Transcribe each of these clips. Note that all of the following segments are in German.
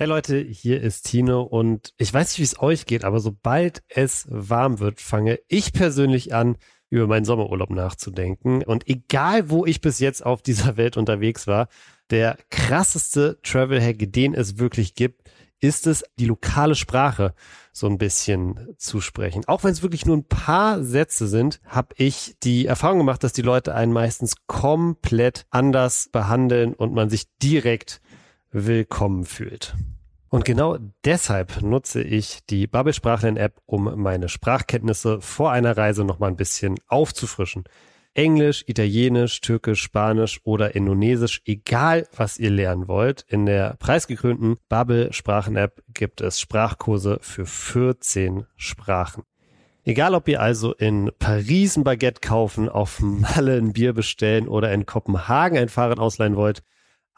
Hey Leute, hier ist Tino und ich weiß nicht, wie es euch geht, aber sobald es warm wird, fange ich persönlich an, über meinen Sommerurlaub nachzudenken. Und egal, wo ich bis jetzt auf dieser Welt unterwegs war, der krasseste Travel-Hack, den es wirklich gibt, ist es, die lokale Sprache so ein bisschen zu sprechen. Auch wenn es wirklich nur ein paar Sätze sind, habe ich die Erfahrung gemacht, dass die Leute einen meistens komplett anders behandeln und man sich direkt willkommen fühlt. Und genau deshalb nutze ich die Bubble Sprachlern App, um meine Sprachkenntnisse vor einer Reise noch mal ein bisschen aufzufrischen. Englisch, Italienisch, Türkisch, Spanisch oder Indonesisch, egal was ihr lernen wollt. In der preisgekrönten Bubble Sprachen App gibt es Sprachkurse für 14 Sprachen. Egal ob ihr also in Paris ein Baguette kaufen, auf Malle ein Bier bestellen oder in Kopenhagen ein Fahrrad ausleihen wollt,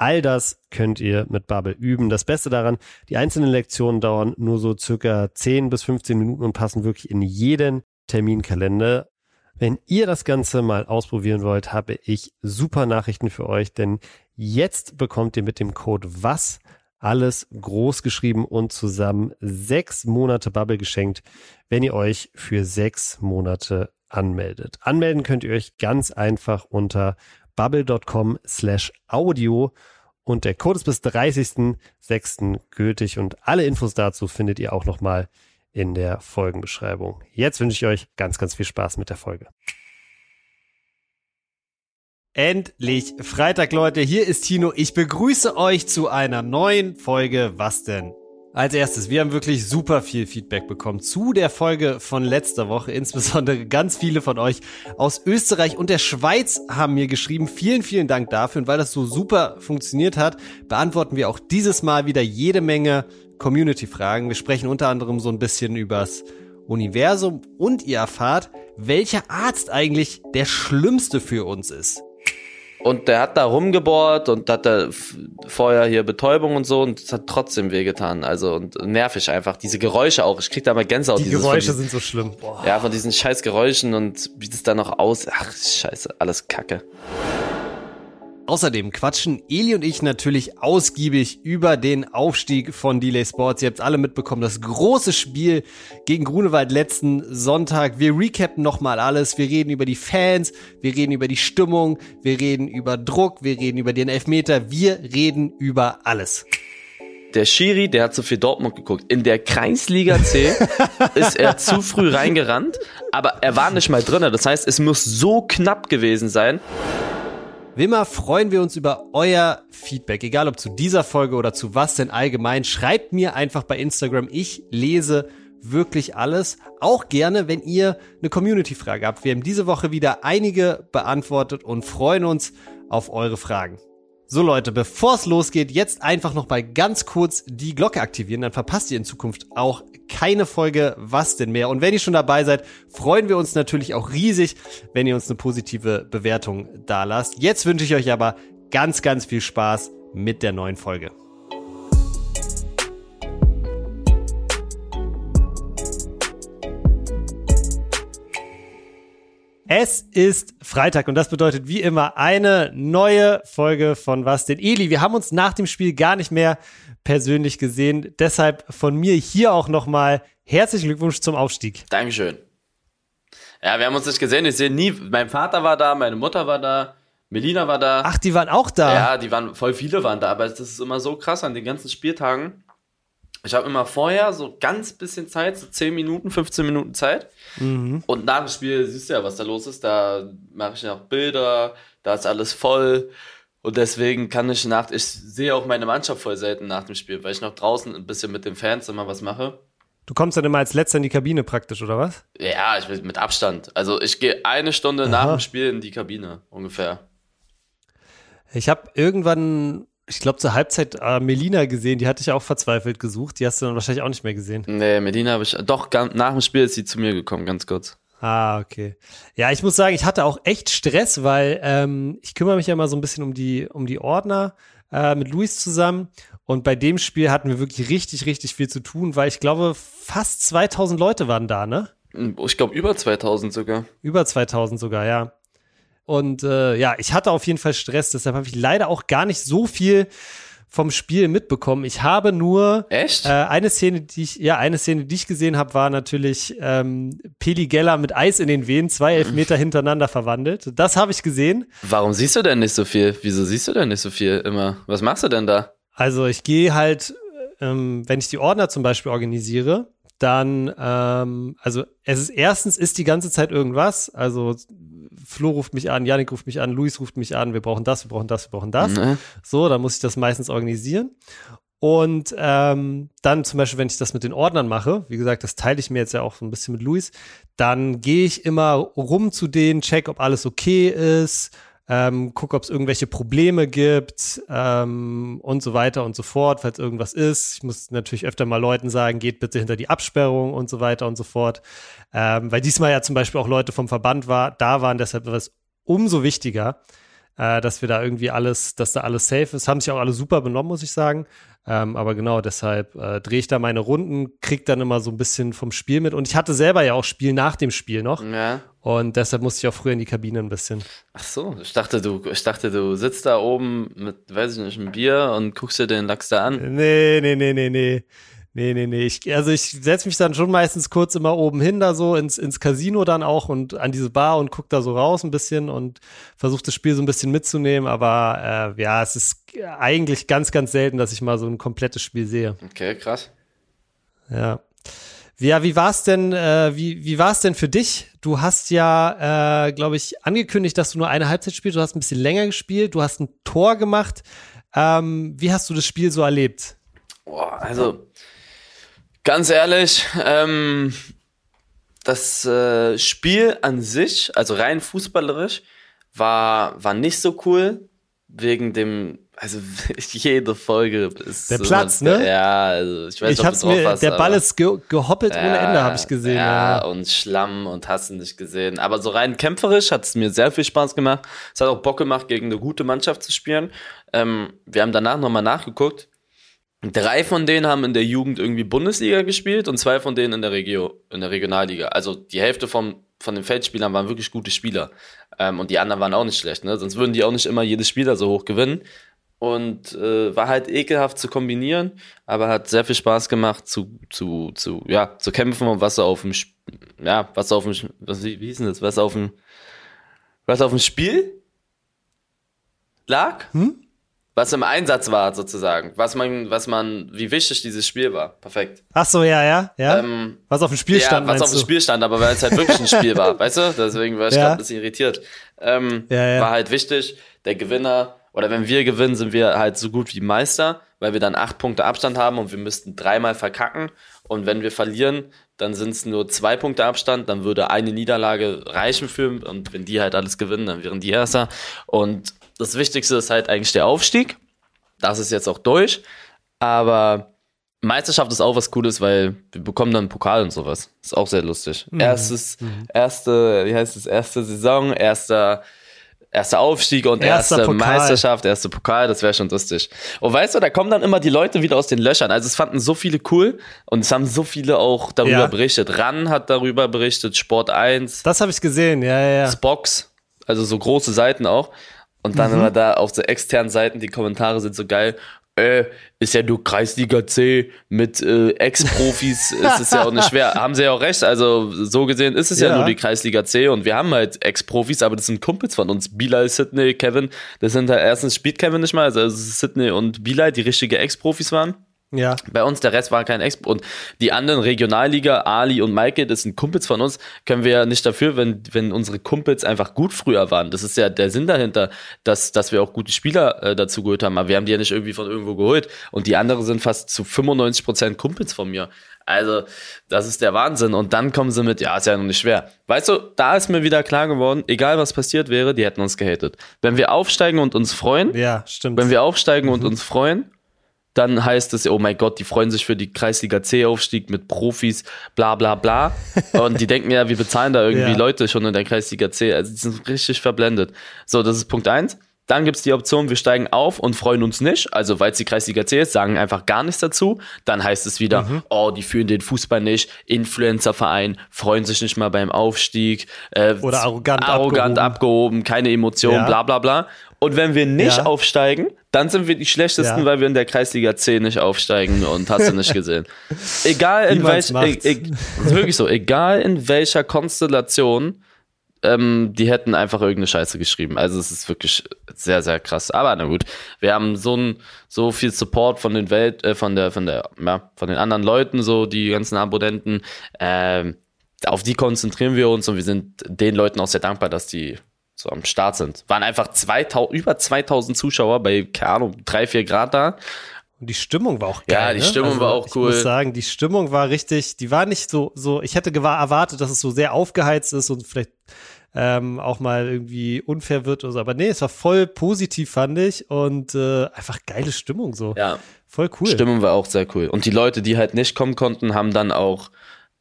All das könnt ihr mit Bubble üben. Das Beste daran, die einzelnen Lektionen dauern nur so circa 10 bis 15 Minuten und passen wirklich in jeden Terminkalender. Wenn ihr das Ganze mal ausprobieren wollt, habe ich super Nachrichten für euch, denn jetzt bekommt ihr mit dem Code WAS alles groß geschrieben und zusammen sechs Monate Bubble geschenkt, wenn ihr euch für sechs Monate anmeldet. Anmelden könnt ihr euch ganz einfach unter bubble.com slash audio und der Code ist bis 30.06. gültig und alle Infos dazu findet ihr auch nochmal in der Folgenbeschreibung. Jetzt wünsche ich euch ganz, ganz viel Spaß mit der Folge. Endlich Freitag, Leute. Hier ist Tino. Ich begrüße euch zu einer neuen Folge Was denn? Als erstes, wir haben wirklich super viel Feedback bekommen zu der Folge von letzter Woche. Insbesondere ganz viele von euch aus Österreich und der Schweiz haben mir geschrieben. Vielen, vielen Dank dafür. Und weil das so super funktioniert hat, beantworten wir auch dieses Mal wieder jede Menge Community-Fragen. Wir sprechen unter anderem so ein bisschen übers Universum und ihr erfahrt, welcher Arzt eigentlich der schlimmste für uns ist. Und der hat da rumgebohrt und hat da vorher hier Betäubung und so und es hat trotzdem wehgetan. Also und nervig einfach. Diese Geräusche auch. Ich krieg da mal Gänsehaut. Die Geräusche sind so schlimm. Boah. Ja, von diesen scheiß Geräuschen und wie das da noch aus. Ach, scheiße, alles Kacke. Außerdem quatschen Eli und ich natürlich ausgiebig über den Aufstieg von Delay Sports. Ihr habt alle mitbekommen, das große Spiel gegen Grunewald letzten Sonntag. Wir recappen nochmal alles. Wir reden über die Fans, wir reden über die Stimmung, wir reden über Druck, wir reden über den Elfmeter, wir reden über alles. Der Schiri, der hat zu viel Dortmund geguckt. In der Kreisliga C ist er zu früh reingerannt, aber er war nicht mal drinne. Das heißt, es muss so knapp gewesen sein. Wie immer freuen wir uns über euer Feedback, egal ob zu dieser Folge oder zu was denn allgemein. Schreibt mir einfach bei Instagram. Ich lese wirklich alles. Auch gerne, wenn ihr eine Community-Frage habt. Wir haben diese Woche wieder einige beantwortet und freuen uns auf eure Fragen. So Leute, bevor es losgeht, jetzt einfach noch mal ganz kurz die Glocke aktivieren, dann verpasst ihr in Zukunft auch keine Folge Was denn mehr. Und wenn ihr schon dabei seid, freuen wir uns natürlich auch riesig, wenn ihr uns eine positive Bewertung da lasst. Jetzt wünsche ich euch aber ganz, ganz viel Spaß mit der neuen Folge. Es ist Freitag und das bedeutet wie immer eine neue Folge von Was denn Eli. Wir haben uns nach dem Spiel gar nicht mehr persönlich gesehen. Deshalb von mir hier auch nochmal herzlichen Glückwunsch zum Aufstieg. Dankeschön. Ja, wir haben uns nicht gesehen. Ich sehe nie. Mein Vater war da, meine Mutter war da, Melina war da. Ach, die waren auch da. Ja, die waren voll viele waren da, aber das ist immer so krass an den ganzen Spieltagen. Ich habe immer vorher so ganz bisschen Zeit, so 10 Minuten, 15 Minuten Zeit. Mhm. Und nach dem Spiel siehst du ja, was da los ist. Da mache ich noch Bilder, da ist alles voll. Und deswegen kann ich nach, ich sehe auch meine Mannschaft voll selten nach dem Spiel, weil ich noch draußen ein bisschen mit den Fans immer was mache. Du kommst dann immer als letzter in die Kabine praktisch, oder was? Ja, ich bin mit Abstand. Also ich gehe eine Stunde Aha. nach dem Spiel in die Kabine, ungefähr. Ich habe irgendwann ich glaube, zur Halbzeit äh, Melina gesehen, die hatte ich auch verzweifelt gesucht. Die hast du dann wahrscheinlich auch nicht mehr gesehen. Nee, Melina habe ich, doch, nach dem Spiel ist sie zu mir gekommen, ganz kurz. Ah, okay. Ja, ich muss sagen, ich hatte auch echt Stress, weil ähm, ich kümmere mich ja immer so ein bisschen um die, um die Ordner äh, mit Luis zusammen. Und bei dem Spiel hatten wir wirklich richtig, richtig viel zu tun, weil ich glaube, fast 2000 Leute waren da, ne? Ich glaube, über 2000 sogar. Über 2000 sogar, ja. Und äh, ja, ich hatte auf jeden Fall Stress, deshalb habe ich leider auch gar nicht so viel vom Spiel mitbekommen. Ich habe nur Echt? Äh, eine Szene, die ich, ja, eine Szene, die ich gesehen habe, war natürlich ähm, Peli Geller mit Eis in den Venen, zwei Elfmeter hintereinander verwandelt. Das habe ich gesehen. Warum siehst du denn nicht so viel? Wieso siehst du denn nicht so viel immer? Was machst du denn da? Also ich gehe halt, ähm, wenn ich die Ordner zum Beispiel organisiere, dann, ähm, also es ist erstens ist die ganze Zeit irgendwas. Also Flo ruft mich an, Janik ruft mich an, Luis ruft mich an, wir brauchen das, wir brauchen das, wir brauchen das. Ne? So, dann muss ich das meistens organisieren. Und ähm, dann zum Beispiel, wenn ich das mit den Ordnern mache, wie gesagt, das teile ich mir jetzt ja auch so ein bisschen mit Luis, dann gehe ich immer rum zu denen, check, ob alles okay ist, ähm, gucke, ob es irgendwelche Probleme gibt ähm, und so weiter und so fort, falls irgendwas ist. Ich muss natürlich öfter mal Leuten sagen, geht bitte hinter die Absperrung und so weiter und so fort. Ähm, weil diesmal ja zum Beispiel auch Leute vom Verband war, da waren, deshalb war es umso wichtiger, äh, dass wir da irgendwie alles, dass da alles safe ist. Haben sich auch alle super benommen, muss ich sagen. Ähm, aber genau, deshalb äh, drehe ich da meine Runden, krieg dann immer so ein bisschen vom Spiel mit. Und ich hatte selber ja auch Spiel nach dem Spiel noch. Ja. Und deshalb musste ich auch früher in die Kabine ein bisschen. Ach so, ich dachte, du, ich dachte, du sitzt da oben mit, weiß ich nicht, einem Bier und guckst dir den Lachs da an. Nee, nee, nee, nee, nee. Nee, nee, nee. Ich, also ich setze mich dann schon meistens kurz immer oben hin, da so ins, ins Casino dann auch und an diese Bar und guck da so raus ein bisschen und versuche das Spiel so ein bisschen mitzunehmen. Aber äh, ja, es ist eigentlich ganz, ganz selten, dass ich mal so ein komplettes Spiel sehe. Okay, krass. Ja. Ja, wie war's denn, äh, wie, wie war's denn für dich? Du hast ja, äh, glaube ich, angekündigt, dass du nur eine Halbzeit spielst. Du hast ein bisschen länger gespielt, du hast ein Tor gemacht. Ähm, wie hast du das Spiel so erlebt? Boah, also ganz ehrlich, ähm, das äh, Spiel an sich, also rein fußballerisch, war, war nicht so cool, wegen dem, also jede Folge ist. Der Platz, eine, ne? Ja, also ich weiß ich nicht, du drauf mir, hast, der Ball ist ge gehoppelt ohne Ende, habe ich gesehen. Ja, Ja, und Schlamm und hast du nicht gesehen. Aber so rein kämpferisch hat es mir sehr viel Spaß gemacht. Es hat auch Bock gemacht, gegen eine gute Mannschaft zu spielen. Ähm, wir haben danach nochmal nachgeguckt. Drei von denen haben in der Jugend irgendwie Bundesliga gespielt und zwei von denen in der Regio, in der Regionalliga. Also die Hälfte vom, von den Feldspielern waren wirklich gute Spieler. Ähm, und die anderen waren auch nicht schlecht, ne? Sonst würden die auch nicht immer jedes Spieler so hoch gewinnen. Und äh, war halt ekelhaft zu kombinieren, aber hat sehr viel Spaß gemacht zu, zu, zu, ja, zu kämpfen und was auf dem, ja, was auf dem, was, wie, wie hieß denn das, was auf dem, was auf dem Spiel lag? Was im Einsatz war, sozusagen. Was man, was man, wie wichtig dieses Spiel war. Perfekt. Ach so, ja, ja, ja. Ähm, was auf dem Spiel stand, ja, was auf dem? Spiel stand, aber weil es halt wirklich ein Spiel war, weißt du? Deswegen war ich Ja. gerade ein bisschen irritiert. Ähm, Ja, ja. War halt wichtig, der Gewinner, oder wenn wir gewinnen, sind wir halt so gut wie Meister, weil wir dann acht Punkte Abstand haben und wir müssten dreimal verkacken. Und wenn wir verlieren, dann sind es nur zwei Punkte Abstand, dann würde eine Niederlage reichen für, und wenn die halt alles gewinnen, dann wären die Erster. Und das Wichtigste ist halt eigentlich der Aufstieg. Das ist jetzt auch durch. Aber Meisterschaft ist auch was Cooles, weil wir bekommen dann einen Pokal und sowas. Ist auch sehr lustig. Erstes, erste, wie heißt es, erste Saison, erster, erster Aufstieg und Erster erste Pokal. Meisterschaft, erste Pokal, das wäre schon lustig. Und weißt du, da kommen dann immer die Leute wieder aus den Löchern. Also es fanden so viele cool und es haben so viele auch darüber Ja. berichtet. RAN hat darüber berichtet, Sport 1, Das habe ich gesehen, ja, ja, ja. Spox, also so große Seiten auch. Und dann immer da auf so externen Seiten, die Kommentare sind so geil. Äh, ist ja nur Kreisliga C mit äh, Ex-Profis, ist es ja auch nicht schwer. Haben sie ja auch recht, also so gesehen ist es ja, Ja. nur die Kreisliga C und wir haben halt Ex-Profis, aber das sind Kumpels von uns. Bilal, Sidney, Kevin, das sind halt, erstens spielt Kevin nicht mal, also Sidney und Bilal, die richtige Ex-Profis waren. Ja, Bei uns, der Rest war kein Ex. Und die anderen Regionalliga, Ali und Maike, das sind Kumpels von uns, können wir ja nicht dafür, wenn, wenn unsere Kumpels einfach gut früher waren. Das ist ja der Sinn dahinter, dass, dass wir auch gute Spieler äh, dazu geholt haben. Aber wir haben die ja nicht irgendwie von irgendwo geholt. Und die anderen sind fast zu 95 Prozent Kumpels von mir. Also, das ist der Wahnsinn. Und dann kommen sie mit, ja, ist ja noch nicht schwer. Weißt du, da ist mir wieder klar geworden, egal was passiert wäre, die hätten uns gehatet. Wenn wir aufsteigen und uns freuen, ja, stimmt. wenn wir aufsteigen und uns freuen, dann heißt es, oh mein Gott, die freuen sich für die Kreisliga C-Aufstieg mit Profis, bla bla bla. Und die denken ja, wir bezahlen da irgendwie Ja. Leute schon in der Kreisliga C. Also die sind richtig verblendet. So, das ist Punkt eins. Dann gibt's die Option, wir steigen auf und freuen uns nicht. Also, weil es die Kreisliga C ist, sagen einfach gar nichts dazu. Dann heißt es wieder, Mhm. oh, die führen den Fußball nicht. Influencer-Verein, freuen sich nicht mal beim Aufstieg. Äh, Oder arrogant arrogant abgehoben. abgehoben, keine Emotionen, Ja. bla bla bla. Und wenn wir nicht Ja. aufsteigen, dann sind wir die schlechtesten, ja. weil wir in der Kreisliga C nicht aufsteigen und hast du nicht gesehen. egal in welcher, e e wirklich so, egal in welcher Konstellation, ähm, die hätten einfach irgendeine Scheiße geschrieben. Also es ist wirklich sehr, sehr krass. Aber na gut, wir haben so ein, so viel Support von den Welt, äh, von der, von der, ja, von den anderen Leuten, so die ganzen Abonnenten. Ähm, auf die konzentrieren wir uns und wir sind den Leuten auch sehr dankbar, dass die so am Start sind. Waren einfach 2000, über 2000 Zuschauer bei, keine Ahnung, drei, vier Grad da. Und die Stimmung war auch geil. Ja, die ne? Stimmung also, war auch cool. Ich muss sagen, die Stimmung war richtig, die war nicht so, so, ich hätte erwartet, dass es so sehr aufgeheizt ist und vielleicht ähm, auch mal irgendwie unfair wird oder so. Aber nee, es war voll positiv, fand ich. Und äh, einfach geile Stimmung so. Ja. Voll cool. Stimmung war auch sehr cool. Und die Leute, die halt nicht kommen konnten, haben dann auch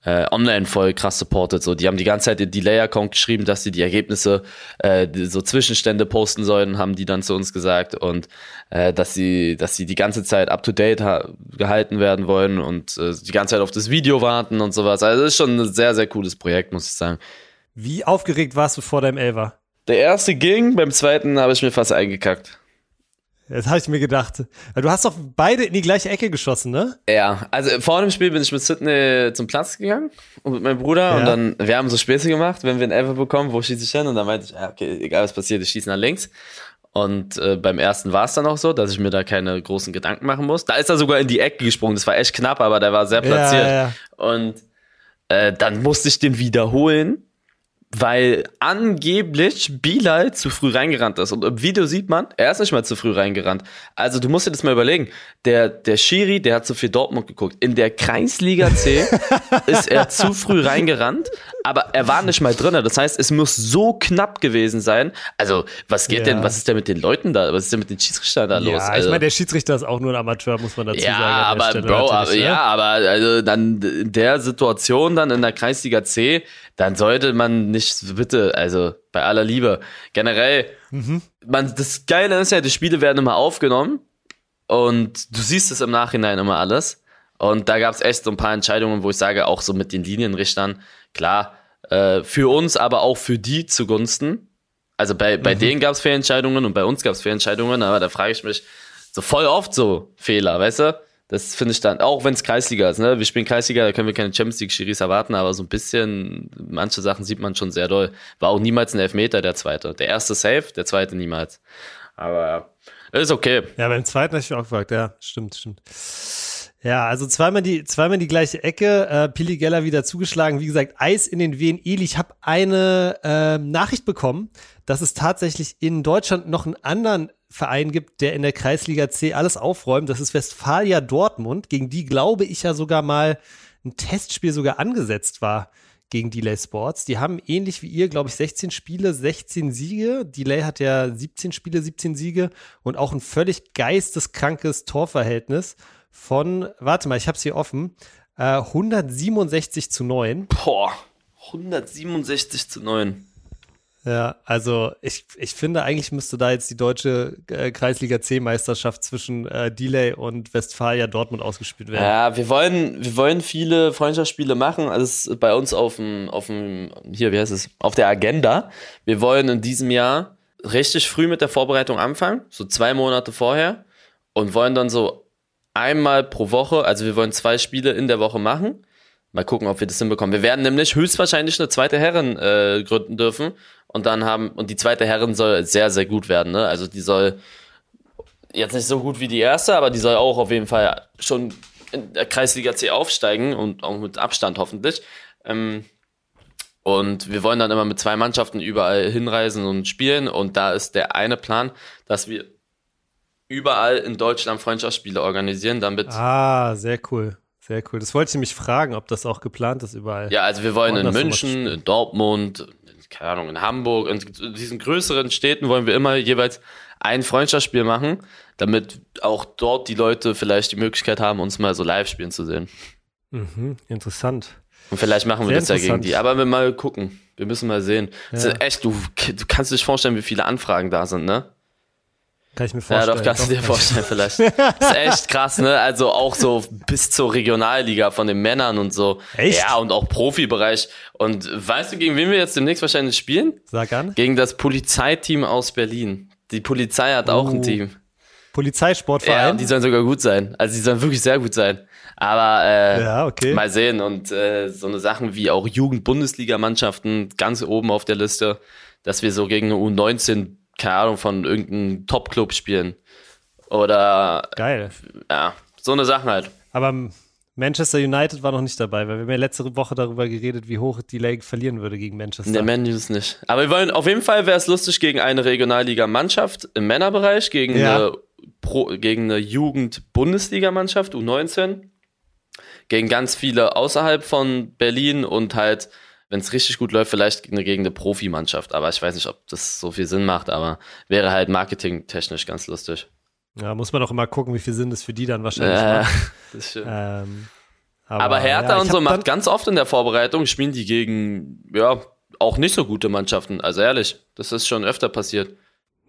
äh, online voll krass supported. So, die haben die ganze Zeit den Delay-Account geschrieben, dass sie die Ergebnisse, äh, die, so Zwischenstände posten sollen, haben die dann zu uns gesagt und äh, dass sie, dass sie die ganze Zeit up to date gehalten werden wollen und äh, die ganze Zeit auf das Video warten und sowas. Also das ist schon ein sehr, sehr cooles Projekt, muss ich sagen. Wie aufgeregt warst du vor deinem Elver? Der erste ging, beim zweiten habe ich mir fast eingekackt. Das habe ich mir gedacht. Du hast doch beide in die gleiche Ecke geschossen, ne? Ja, also vor dem Spiel bin ich mit Sydney zum Platz gegangen und mit meinem Bruder ja. und dann, wir haben so Späße gemacht, wenn wir einen Elfer bekommen, wo schieße ich hin? Und dann meinte ich, ja, okay, egal was passiert, ich schieße nach links. Und äh, beim ersten war es dann auch so, dass ich mir da keine großen Gedanken machen muss. Da ist er sogar in die Ecke gesprungen. Das war echt knapp, aber der war sehr platziert. Ja, ja. Und äh, dann musste ich den wiederholen weil angeblich Bilal zu früh reingerannt ist. Und im Video sieht man, er ist nicht mal zu früh reingerannt. Also du musst dir das mal überlegen. Der, der Schiri, der hat zu viel Dortmund geguckt. In der Kreisliga C ist er zu früh reingerannt, aber er war nicht mal drin. Das heißt, es muss so knapp gewesen sein. Also was geht ja. denn, was ist denn mit den Leuten da? Was ist denn mit den Schiedsrichtern da los? Ja, also, ich meine, der Schiedsrichter ist auch nur ein Amateur, muss man dazu ja, sagen. Aber, Bro, aber, ja, aber also dann in der Situation dann in der Kreisliga C, dann sollte man nicht, bitte, also bei aller Liebe, generell, mhm. man, das Geile ist ja, die Spiele werden immer aufgenommen und du siehst es im Nachhinein immer alles. Und da gab es echt so ein paar Entscheidungen, wo ich sage, auch so mit den Linienrichtern, klar, äh, für uns, aber auch für die zugunsten. Also bei, bei mhm. denen gab es Fehlentscheidungen und bei uns gab es Fehlentscheidungen, aber da frage ich mich so voll oft so Fehler, weißt du? Das finde ich dann, auch wenn es Kreisliga ist, ne? Wir spielen Kreisliga, da können wir keine Champions League-Schiris erwarten, aber so ein bisschen, manche Sachen sieht man schon sehr doll. War auch niemals ein Elfmeter, der zweite. Der erste safe, der zweite niemals. Aber ist okay. Ja, beim zweiten habe ich mich auch gefragt, ja, stimmt, stimmt. Ja, also zweimal die, zweimal die gleiche Ecke. Äh, Pili Geller wieder zugeschlagen. Wie gesagt, Eis in den Wehen. Eli, ich habe eine äh, Nachricht bekommen, dass es tatsächlich in Deutschland noch einen anderen Verein gibt, der in der Kreisliga C alles aufräumt. Das ist Westfalia Dortmund, gegen die glaube ich ja sogar mal ein Testspiel sogar angesetzt war gegen Delay Sports. Die haben ähnlich wie ihr, glaube ich, 16 Spiele, 16 Siege. Delay hat ja 17 Spiele, 17 Siege und auch ein völlig geisteskrankes Torverhältnis von, warte mal, ich habe es hier offen, äh, 167 zu 9. Boah, 167 zu 9. Ja, also ich, ich finde, eigentlich müsste da jetzt die deutsche äh, Kreisliga C-Meisterschaft zwischen äh, Delay und Westfalia Dortmund ausgespielt werden. Ja, wir wollen, wir wollen viele Freundschaftsspiele machen. Also es ist bei uns auf dem, auf dem, hier, wie heißt es, auf der Agenda. Wir wollen in diesem Jahr richtig früh mit der Vorbereitung anfangen, so zwei Monate vorher, und wollen dann so einmal pro Woche, also wir wollen zwei Spiele in der Woche machen. Mal gucken, ob wir das hinbekommen. Wir werden nämlich höchstwahrscheinlich eine zweite Herren äh, gründen dürfen und dann haben, und die zweite Herren soll sehr, sehr gut werden, ne? Also die soll jetzt nicht so gut wie die erste, aber die soll auch auf jeden Fall schon in der Kreisliga C aufsteigen und auch mit Abstand hoffentlich. Ähm, und wir wollen dann immer mit zwei Mannschaften überall hinreisen und spielen. Und da ist der eine Plan, dass wir überall in Deutschland Freundschaftsspiele organisieren, damit. Ah, sehr cool. Sehr cool. Das wollte ich nämlich fragen, ob das auch geplant ist überall. Ja, also wir wollen in München, in Dortmund, keine Ahnung, in Hamburg, in diesen größeren Städten wollen wir immer jeweils ein Freundschaftsspiel machen, damit auch dort die Leute vielleicht die Möglichkeit haben, uns mal so live spielen zu sehen. Mhm, interessant. Und vielleicht machen wir Sehr das ja gegen die. Aber wir mal gucken. Wir müssen mal sehen. Ja. echt, du, du kannst dir vorstellen, wie viele Anfragen da sind, ne? Kann ich mir vorstellen. Ja, doch, kannst du dir vorstellen, vielleicht. ist echt krass, ne? Also auch so bis zur Regionalliga von den Männern und so. Echt? Ja, und auch Profibereich. Und weißt du, gegen wen wir jetzt demnächst wahrscheinlich spielen? Sag an. Gegen das Polizeiteam aus Berlin. Die Polizei hat auch ein oh. Team. Polizeisportverein? Ja, die sollen sogar gut sein. Also die sollen wirklich sehr gut sein. Aber äh, ja, okay. mal sehen. Und äh, so eine Sachen wie auch Jugend-Bundesligamannschaften ganz oben auf der Liste, dass wir so gegen eine U19, keine Ahnung, von irgendeinem Top-Club spielen. Oder Geil. Ja, so eine Sache halt. Aber Manchester United war noch nicht dabei, weil wir haben ja letzte Woche darüber geredet, wie hoch die Lake verlieren würde gegen Manchester. Der Man ist nicht. Aber wir wollen auf jeden Fall wäre es lustig gegen eine Regionalliga-Mannschaft im Männerbereich, gegen ja. eine Pro, gegen eine Jugend-Bundesligamannschaft, U19, gegen ganz viele außerhalb von Berlin und halt, wenn es richtig gut läuft, vielleicht eine, gegen eine Profimannschaft. Aber ich weiß nicht, ob das so viel Sinn macht, aber wäre halt marketingtechnisch ganz lustig. Ja, muss man auch immer gucken, wie viel Sinn das für die dann wahrscheinlich äh, macht. Das schön. Ähm, aber, aber Hertha ja, und so macht ganz oft in der Vorbereitung, spielen die gegen, ja, auch nicht so gute Mannschaften. Also ehrlich, das ist schon öfter passiert.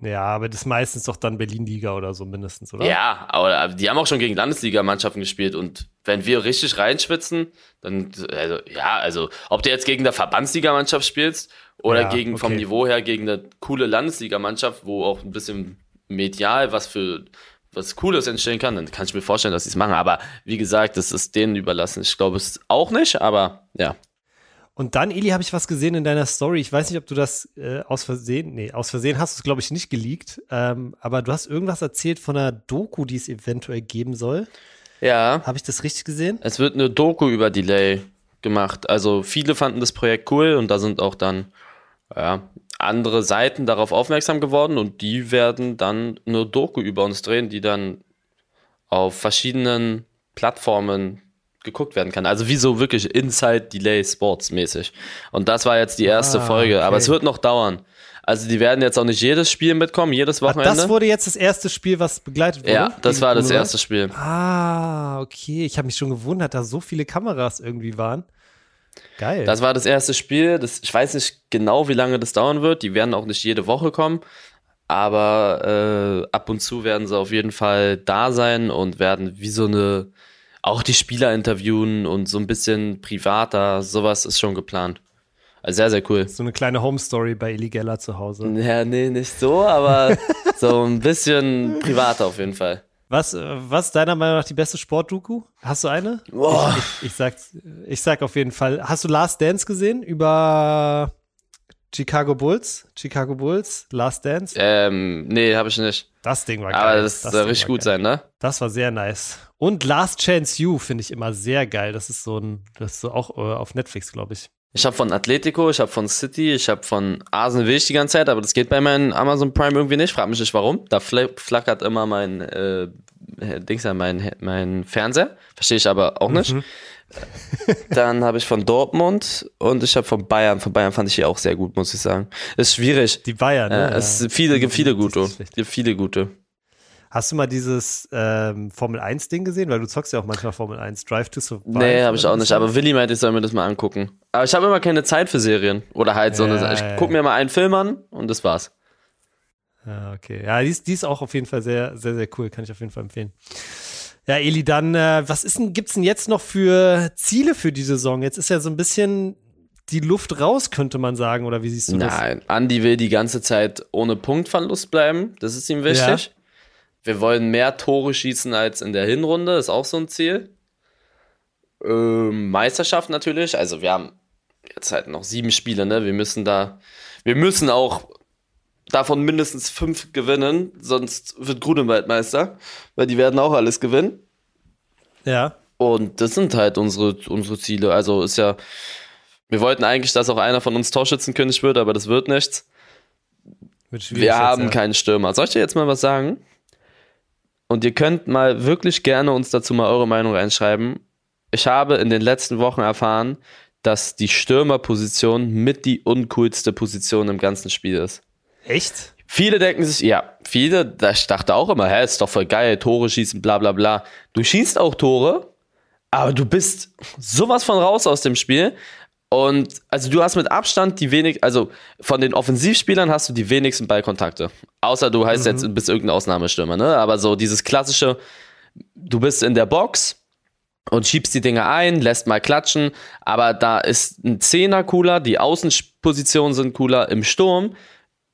Ja, aber das ist meistens doch dann Berlin-Liga oder so mindestens, oder? Ja, aber die haben auch schon gegen Landesligamannschaften gespielt und wenn wir richtig reinschwitzen, dann, also, ja, also, ob du jetzt gegen eine Verbandsligamannschaft spielst oder ja, gegen, okay. vom Niveau her gegen eine coole Landesligamannschaft, wo auch ein bisschen medial was für was Cooles entstehen kann, dann kann ich mir vorstellen, dass sie es machen. Aber wie gesagt, das ist denen überlassen. Ich glaube es auch nicht, aber ja. Und dann, Eli, habe ich was gesehen in deiner Story. Ich weiß nicht, ob du das äh, aus Versehen, nee, aus Versehen hast du es, glaube ich, nicht geleakt. Ähm, aber du hast irgendwas erzählt von einer Doku, die es eventuell geben soll. Ja. Habe ich das richtig gesehen? Es wird eine Doku über Delay gemacht. Also viele fanden das Projekt cool und da sind auch dann ja, andere Seiten darauf aufmerksam geworden und die werden dann eine Doku über uns drehen, die dann auf verschiedenen Plattformen geguckt werden kann. Also wie so wirklich Inside Delay Sports mäßig. Und das war jetzt die erste ah, Folge, okay. aber es wird noch dauern. Also die werden jetzt auch nicht jedes Spiel mitkommen, jedes Wochenende. Ach, das wurde jetzt das erste Spiel, was begleitet wurde? Ja, das war das erste Spiel. Ah, okay. Ich habe mich schon gewundert, dass so viele Kameras irgendwie waren. Geil. Das war das erste Spiel. Das, ich weiß nicht genau, wie lange das dauern wird. Die werden auch nicht jede Woche kommen. Aber äh, ab und zu werden sie auf jeden Fall da sein und werden wie so eine auch die Spieler interviewen und so ein bisschen privater, sowas ist schon geplant. Also sehr, sehr cool. So eine kleine Home-Story bei Eli Geller zu Hause. Ja, nee, nicht so, aber so ein bisschen privater auf jeden Fall. Was, was ist deiner Meinung nach die beste Sportdoku? Hast du eine? Boah. Ich, ich, ich, sag, ich sag auf jeden Fall. Hast du Last Dance gesehen über Chicago Bulls? Chicago Bulls, Last Dance? Ähm, nee, habe ich nicht. Das Ding war geil. Aber das, das soll richtig gut geil. sein, ne? Das war sehr nice. Und Last Chance You finde ich immer sehr geil. Das ist so ein, das ist so auch äh, auf Netflix, glaube ich. Ich habe von Atletico, ich habe von City, ich habe von Arsenal will ich die ganze Zeit, aber das geht bei meinem Amazon Prime irgendwie nicht. Frag mich nicht warum. Da flackert immer mein äh, Dings ja, mein, mein Fernseher. Verstehe ich aber auch nicht. Mhm. Dann habe ich von Dortmund und ich habe von Bayern. Von Bayern fand ich die auch sehr gut, muss ich sagen. Ist schwierig. Die Bayern, ne? Äh, es gibt viele, gibt viele gute. Gibt viele gute. Hast du mal dieses ähm, Formel 1-Ding gesehen? Weil du zockst ja auch manchmal Formel 1. Drive to Survive. Nee, habe ich auch nicht. Aber Willi meinte, ich soll mir das mal angucken. Aber ich habe immer keine Zeit für Serien. Oder halt so eine. Ich gucke mir mal einen Film an und das war's. Ja, okay. Ja, die ist, die ist auch auf jeden Fall sehr, sehr, sehr cool. Kann ich auf jeden Fall empfehlen. Ja, Eli, dann, äh, was ist denn, gibt's denn jetzt noch für Ziele für die Saison? Jetzt ist ja so ein bisschen die Luft raus, könnte man sagen, oder wie siehst du Nein, das? Nein, Andi will die ganze Zeit ohne Punktverlust bleiben. Das ist ihm wichtig. Ja. Wir wollen mehr Tore schießen als in der Hinrunde, ist auch so ein Ziel. Ähm, Meisterschaft natürlich, also wir haben jetzt halt noch sieben Spiele, ne? Wir müssen da, wir müssen auch davon mindestens fünf gewinnen, sonst wird Grunewald Meister, weil die werden auch alles gewinnen. Ja. Und das sind halt unsere, unsere Ziele. Also ist ja, wir wollten eigentlich, dass auch einer von uns Torschützenkönig wird, aber das wird nichts. Wird wir haben ja. keinen Stürmer. Soll ich dir jetzt mal was sagen? Und ihr könnt mal wirklich gerne uns dazu mal eure Meinung reinschreiben. Ich habe in den letzten Wochen erfahren, dass die Stürmerposition mit die uncoolste Position im ganzen Spiel ist. Echt? Viele denken sich, ja, viele, ich dachte auch immer, hä, ist doch voll geil, Tore schießen, bla bla bla. Du schießt auch Tore, aber du bist sowas von raus aus dem Spiel. Und also du hast mit Abstand die wenig, also von den Offensivspielern hast du die wenigsten Ballkontakte. Außer du heißt mhm. jetzt, bist irgendein Ausnahmestürmer, ne? Aber so dieses klassische, du bist in der Box und schiebst die Dinge ein, lässt mal klatschen, aber da ist ein Zehner cooler, die Außenpositionen sind cooler im Sturm.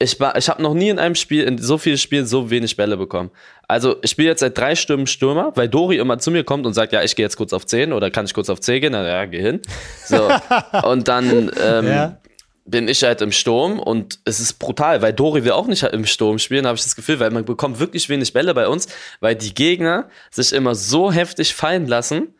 ich, war, ich habe noch nie in einem Spiel, in so vielen Spielen so wenig Bälle bekommen. Also ich spiele jetzt seit drei Stürmen Stürmer, weil Dori immer zu mir kommt und sagt, ja, ich gehe jetzt kurz auf 10 oder kann ich kurz auf 10 gehen? Na ja, geh hin. So. und dann ähm, ja. bin ich halt im Sturm und es ist brutal, weil Dori will auch nicht im Sturm spielen, habe ich das Gefühl, weil man bekommt wirklich wenig Bälle bei uns, weil die Gegner sich immer so heftig fallen lassen,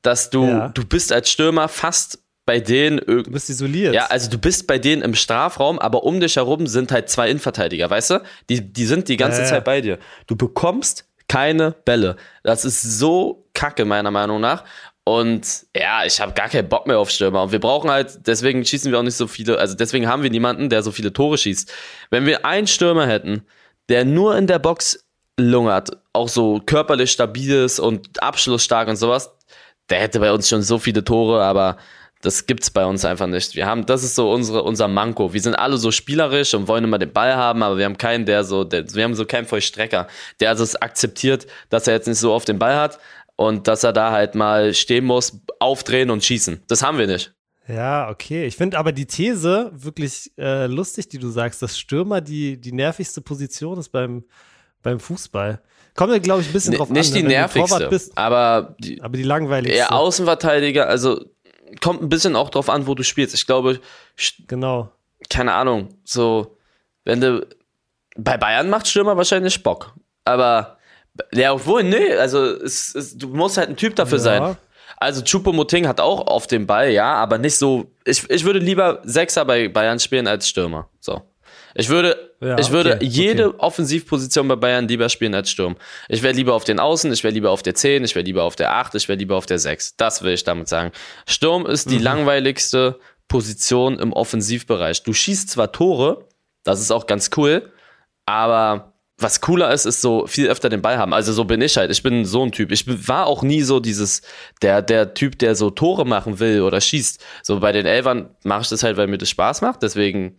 dass du, ja. du bist als Stürmer fast bei denen. Du bist isoliert. Ja, also du bist bei denen im Strafraum, aber um dich herum sind halt zwei Innenverteidiger, weißt du? Die, die sind die ganze ja, Zeit bei dir. Du bekommst keine Bälle. Das ist so kacke, meiner Meinung nach. Und ja, ich habe gar keinen Bock mehr auf Stürmer. Und wir brauchen halt, deswegen schießen wir auch nicht so viele, also deswegen haben wir niemanden, der so viele Tore schießt. Wenn wir einen Stürmer hätten, der nur in der Box lungert, auch so körperlich stabil ist und abschlussstark und sowas, der hätte bei uns schon so viele Tore, aber das gibt's bei uns einfach nicht. Wir haben, das ist so unsere, unser Manko. Wir sind alle so spielerisch und wollen immer den Ball haben, aber wir haben keinen, der so, der, wir haben so keinen Vollstrecker, der also es akzeptiert, dass er jetzt nicht so oft den Ball hat und dass er da halt mal stehen muss, aufdrehen und schießen. Das haben wir nicht. Ja, okay. Ich finde aber die These wirklich äh, lustig, die du sagst, dass Stürmer die, die nervigste Position ist beim, beim Fußball. Kommt ja, glaube ich, ein bisschen drauf nicht an. Nicht die nervigste, bist, aber die, aber die langweiligste. Ja, Außenverteidiger, also kommt ein bisschen auch drauf an, wo du spielst. Ich glaube, genau. Keine Ahnung, so, wenn du bei Bayern macht Stürmer wahrscheinlich Bock. Aber ja, obwohl, nee, also es, es, du musst halt ein Typ dafür ja. sein. Also Chupomoting hat auch auf dem Ball, ja, aber nicht so. Ich, ich würde lieber Sechser bei Bayern spielen als Stürmer. So. Ich würde, ja, ich würde okay, jede okay. Offensivposition bei Bayern lieber spielen als Sturm. Ich wäre lieber auf den Außen, ich wäre lieber auf der 10, ich wäre lieber auf der 8, ich wäre lieber auf der 6. Das will ich damit sagen. Sturm ist die mhm. langweiligste Position im Offensivbereich. Du schießt zwar Tore, das ist auch ganz cool, aber was cooler ist, ist so viel öfter den Ball haben. Also so bin ich halt. Ich bin so ein Typ. Ich war auch nie so dieses, der, der Typ, der so Tore machen will oder schießt. So bei den Elfern mache ich das halt, weil mir das Spaß macht. Deswegen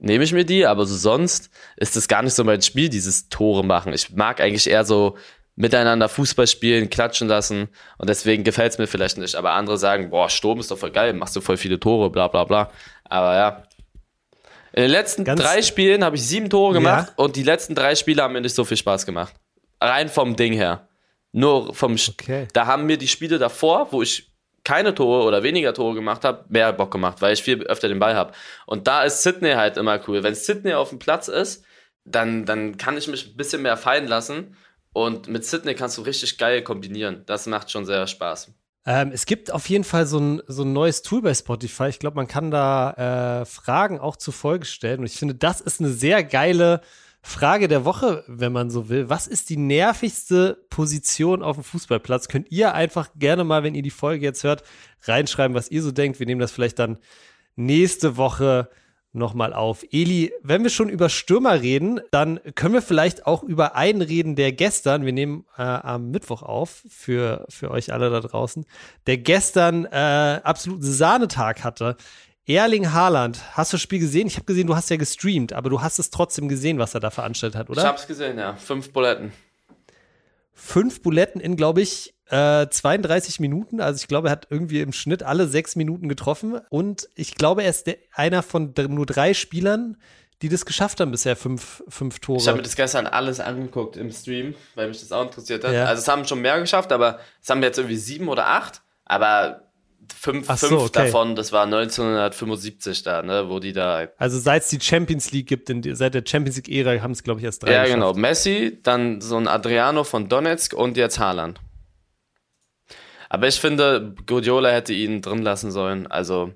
nehme ich mir die, aber so sonst ist das gar nicht so mein Spiel, dieses Tore machen. Ich mag eigentlich eher so miteinander Fußball spielen, klatschen lassen und deswegen gefällt es mir vielleicht nicht. Aber andere sagen, boah, Sturm ist doch voll geil, machst du voll viele Tore, bla bla bla. Aber ja. In den letzten Ganz drei Spielen habe ich sieben Tore gemacht ja. und die letzten drei Spiele haben mir nicht so viel Spaß gemacht. Rein vom Ding her. Nur vom, okay. da haben mir die Spiele davor, wo ich keine Tore oder weniger Tore gemacht habe, mehr Bock gemacht, weil ich viel öfter den Ball habe. Und da ist Sydney halt immer cool. Wenn Sydney auf dem Platz ist, dann, dann kann ich mich ein bisschen mehr fallen lassen. Und mit Sydney kannst du richtig geil kombinieren. Das macht schon sehr Spaß. Ähm, es gibt auf jeden Fall so ein, so ein neues Tool bei Spotify. Ich glaube, man kann da äh, Fragen auch zur Folge stellen. Und ich finde, das ist eine sehr geile Frage der Woche, wenn man so will. Was ist die nervigste Position auf dem Fußballplatz? Könnt ihr einfach gerne mal, wenn ihr die Folge jetzt hört, reinschreiben, was ihr so denkt. Wir nehmen das vielleicht dann nächste Woche nochmal auf. Eli, wenn wir schon über Stürmer reden, dann können wir vielleicht auch über einen reden, der gestern, wir nehmen äh, am Mittwoch auf, für, für euch alle da draußen, der gestern äh, absoluten Sahnetag hatte. Erling Haaland, hast du das Spiel gesehen? Ich habe gesehen, du hast ja gestreamt, aber du hast es trotzdem gesehen, was er da veranstaltet hat, oder? Ich habe es gesehen, ja. Fünf Buletten. Fünf Buletten in, glaube ich, äh, 32 Minuten. Also ich glaube, er hat irgendwie im Schnitt alle sechs Minuten getroffen. Und ich glaube, er ist der, einer von nur drei Spielern, die das geschafft haben bisher, fünf, fünf Tore. Ich habe mir das gestern alles angeguckt im Stream, weil mich das auch interessiert hat. Ja. Also es haben schon mehr geschafft, aber es haben jetzt irgendwie sieben oder acht. Aber fünf, so, fünf okay. davon, das war 1975 da, ne, wo die da. Also seit es die Champions League gibt, in, seit der Champions League-Ära haben es, glaube ich, erst drei. Ja, geschafft. genau. Messi, dann so ein Adriano von Donetsk und jetzt Haaland. Aber ich finde, Guardiola hätte ihn drin lassen sollen. Also.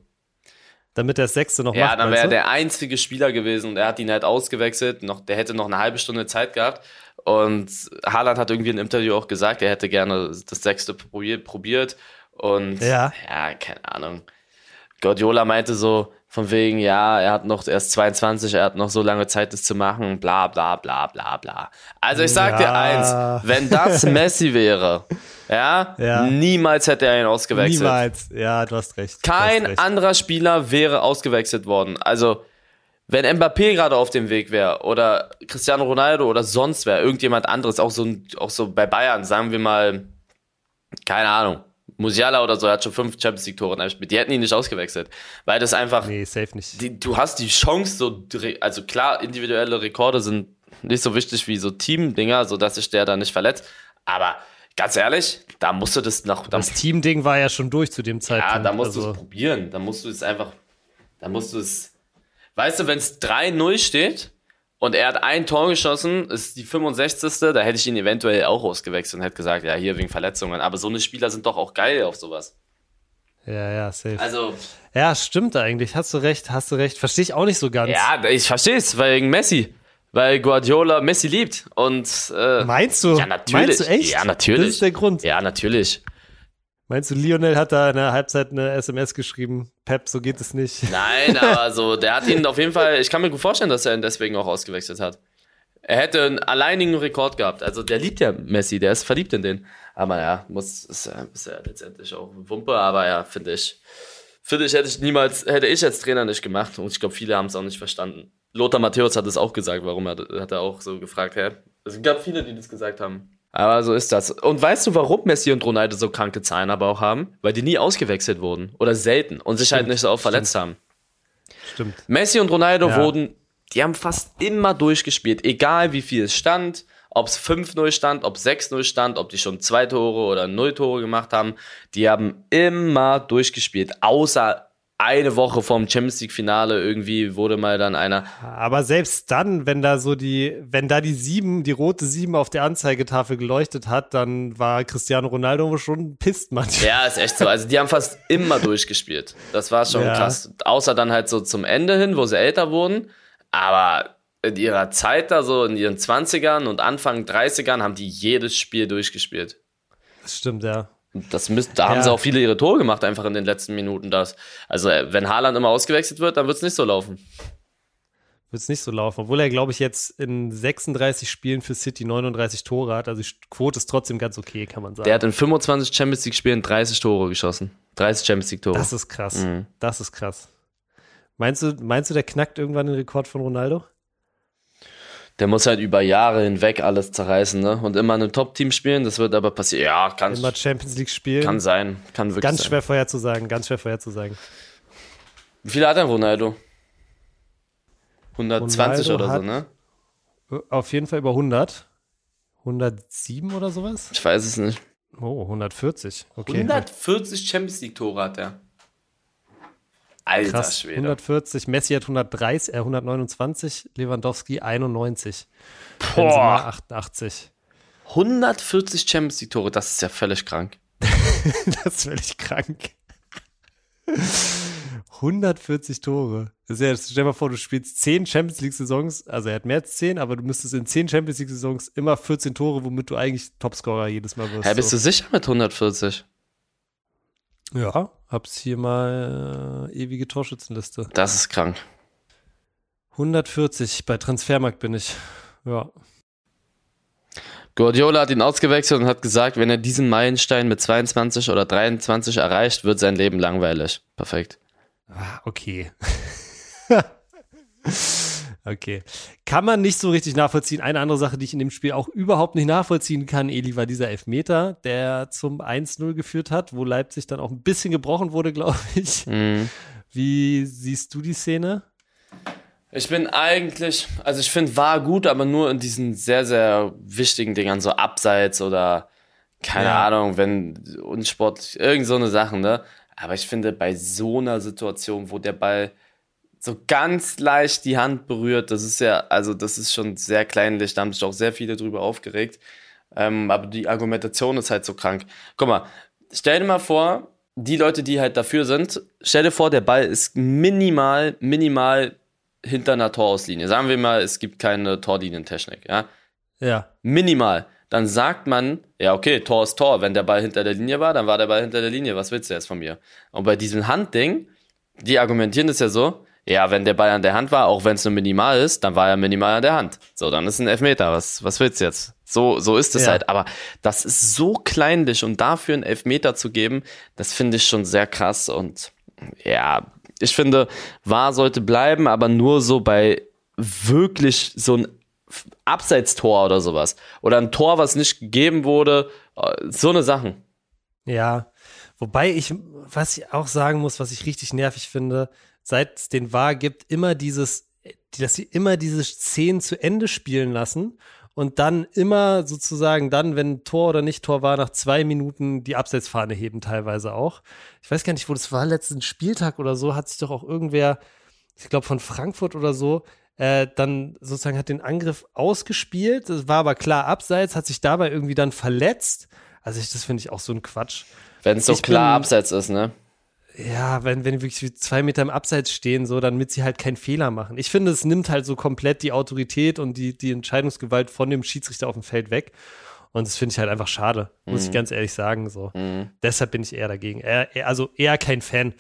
Damit der Sechste noch ja, macht. Ja, dann wäre er der einzige Spieler gewesen und er hat ihn halt ausgewechselt. Noch, der hätte noch eine halbe Stunde Zeit gehabt. Und Haaland hat irgendwie im Interview auch gesagt, er hätte gerne das Sechste probiert und ja, ja keine Ahnung. Guardiola meinte so, von wegen, ja, er hat noch erst 22, er hat noch so lange Zeit, das zu machen, bla bla bla bla bla. Also ich sag ja. dir eins, wenn das Messi wäre, ja, ja, niemals hätte er ihn ausgewechselt. Niemals, ja, du hast recht. Kein hast recht. anderer Spieler wäre ausgewechselt worden. Also, wenn Mbappé gerade auf dem Weg wäre oder Cristiano Ronaldo oder sonst wer, irgendjemand anderes, auch so, auch so bei Bayern, sagen wir mal, keine Ahnung, Musiala oder so, er hat schon fünf Champions League Tore mit. Die hätten ihn nicht ausgewechselt, weil das einfach. Nee, safe nicht. Die, du hast die Chance, so, also klar, individuelle Rekorde sind nicht so wichtig wie so Team-Dinger, sodass sich der da nicht verletzt. Aber ganz ehrlich, da musst du das noch. Da das Team-Ding war ja schon durch zu dem Zeitpunkt. Ja, da musst also. du es probieren. Da musst du es einfach. Da musst du es. Weißt du, wenn es 3-0 steht und er hat ein Tor geschossen, ist die 65. Da hätte ich ihn eventuell auch ausgewechselt und hätte gesagt, ja, hier wegen Verletzungen. Aber so eine Spieler sind doch auch geil auf sowas. Ja, ja, safe. Also. Ja, stimmt eigentlich. Hast du recht, hast du recht. Verstehe ich auch nicht so ganz. Ja, ich verstehe es, wegen Messi weil Guardiola Messi liebt. Und, äh, Meinst du? Ja, natürlich. Meinst du echt? Ja, natürlich. Das ist der Grund. Ja, natürlich. Meinst du, Lionel hat da in der Halbzeit eine SMS geschrieben? Pep, so geht es nicht. Nein, aber so, der hat ihn auf jeden Fall, ich kann mir gut vorstellen, dass er ihn deswegen auch ausgewechselt hat. Er hätte einen alleinigen Rekord gehabt. Also der liebt ja Messi, der ist verliebt in den. Aber ja, muss, ist, ist ja letztendlich auch ein Wumpe, aber ja, finde ich. Finde ich, hätte ich niemals, hätte ich als Trainer nicht gemacht und ich glaube, viele haben es auch nicht verstanden. Lothar Matthäus hat es auch gesagt, warum er hat er auch so gefragt, hä? Es gab viele, die das gesagt haben. Aber so ist das. Und weißt du, warum Messi und Ronaldo so kranke Zahlen aber auch haben? Weil die nie ausgewechselt wurden oder selten und sich halt Stimmt. halt nicht so oft verletzt haben. Stimmt. Messi und Ronaldo ja. wurden, die haben fast immer durchgespielt, egal wie viel es stand, ob es 5-0 stand, ob es 6-0 stand, ob die schon zwei Tore oder null Tore gemacht haben. Die haben immer durchgespielt, außer eine Woche vorm Champions League Finale irgendwie wurde mal dann einer. Aber selbst dann, wenn da so die, wenn da die sieben, die rote sieben auf der Anzeigetafel geleuchtet hat, dann war Cristiano Ronaldo schon pisst manchmal. Ja, ist echt so. Also die haben fast immer durchgespielt. Das war schon ja. krass. Außer dann halt so zum Ende hin, wo sie älter wurden. Aber in ihrer Zeit da so in ihren 20ern und Anfang 30ern haben die jedes Spiel durchgespielt. Das stimmt, ja. Das müsst, da ja. haben sie auch viele ihre Tore gemacht, einfach in den letzten Minuten. Das. Also, äh, wenn Haaland immer ausgewechselt wird, dann wird es nicht so laufen. Wird es nicht so laufen, obwohl er, glaube ich, jetzt in 36 Spielen für City 39 Tore hat. Also die Quote ist trotzdem ganz okay, kann man sagen. Der hat in 25 Champions League-Spielen 30 Tore geschossen. 30 Champions League-Tore. Das ist krass. Mhm. Das ist krass. Meinst du, meinst du, der knackt irgendwann den Rekord von Ronaldo? Der muss halt über Jahre hinweg alles zerreißen, ne? Und immer in einem Top-Team spielen, das wird aber passieren. Ja, kann Immer Champions League spielen. Kann sein, kann wirklich Ganz sein. schwer vorherzusagen, ganz schwer vorherzusagen. Wie viel hat denn Ronaldo? 120 Ronaldo oder so, ne? Auf jeden Fall über 100. 107 oder sowas? Ich weiß es nicht. Oh, 140. Okay. 140 Champions League Tore hat er. Alter Krass, Schwede. 140, Messi hat 130, äh, 129, Lewandowski 91. Boah. 88. 140 Champions League Tore, das ist ja völlig krank. das ist völlig krank. 140 Tore. Das ist ja, stell dir mal vor, du spielst 10 Champions League Saisons, also er hat mehr als 10, aber du müsstest in 10 Champions League Saisons immer 14 Tore, womit du eigentlich Topscorer jedes Mal wirst. Ja, bist so. du sicher mit 140? Ja, hab's hier mal äh, ewige Torschützenliste. Das ist krank. 140 bei Transfermarkt bin ich. Ja. Guardiola hat ihn ausgewechselt und hat gesagt, wenn er diesen Meilenstein mit 22 oder 23 erreicht, wird sein Leben langweilig. Perfekt. Ah, okay. Okay. Kann man nicht so richtig nachvollziehen. Eine andere Sache, die ich in dem Spiel auch überhaupt nicht nachvollziehen kann, Eli, war dieser Elfmeter, der zum 1-0 geführt hat, wo Leipzig dann auch ein bisschen gebrochen wurde, glaube ich. Mhm. Wie siehst du die Szene? Ich bin eigentlich, also ich finde, war gut, aber nur in diesen sehr, sehr wichtigen Dingern, so abseits oder keine ja. Ahnung, wenn Unsport, irgend so eine Sachen, ne? Aber ich finde, bei so einer Situation, wo der Ball so ganz leicht die Hand berührt. Das ist ja, also das ist schon sehr kleinlich, da haben sich auch sehr viele drüber aufgeregt. Ähm, aber die Argumentation ist halt so krank. Guck mal, stell dir mal vor, die Leute, die halt dafür sind, stell dir vor, der Ball ist minimal, minimal hinter einer Torauslinie. Sagen wir mal, es gibt keine Torlinientechnik, ja? Ja. Minimal. Dann sagt man, ja, okay, Tor ist Tor. Wenn der Ball hinter der Linie war, dann war der Ball hinter der Linie. Was willst du jetzt von mir? Und bei diesem Handding, die argumentieren das ja so, ja, wenn der Ball an der Hand war, auch wenn es nur minimal ist, dann war er minimal an der Hand. So, dann ist ein Elfmeter. Was, was willst du jetzt? So, so ist es ja. halt. Aber das ist so kleinlich und dafür einen Elfmeter zu geben, das finde ich schon sehr krass. Und ja, ich finde, wahr sollte bleiben, aber nur so bei wirklich so ein Abseitstor oder sowas. Oder ein Tor, was nicht gegeben wurde. So eine Sachen. Ja, wobei ich, was ich auch sagen muss, was ich richtig nervig finde, seit es den war, gibt immer dieses, dass sie immer diese Szenen zu Ende spielen lassen und dann immer sozusagen dann, wenn Tor oder nicht Tor war, nach zwei Minuten die Abseitsfahne heben teilweise auch. Ich weiß gar nicht, wo das war, letzten Spieltag oder so, hat sich doch auch irgendwer, ich glaube von Frankfurt oder so, äh, dann sozusagen hat den Angriff ausgespielt, das war aber klar abseits, hat sich dabei irgendwie dann verletzt. Also ich, das finde ich auch so ein Quatsch. Wenn es so klar bin, abseits ist, ne? Ja, wenn, wenn die wirklich zwei Meter im Abseits stehen, so, damit sie halt keinen Fehler machen. Ich finde, es nimmt halt so komplett die Autorität und die, die Entscheidungsgewalt von dem Schiedsrichter auf dem Feld weg. Und das finde ich halt einfach schade, muss mhm. ich ganz ehrlich sagen. So. Mhm. Deshalb bin ich eher dagegen. Eher, eher, also eher kein Fan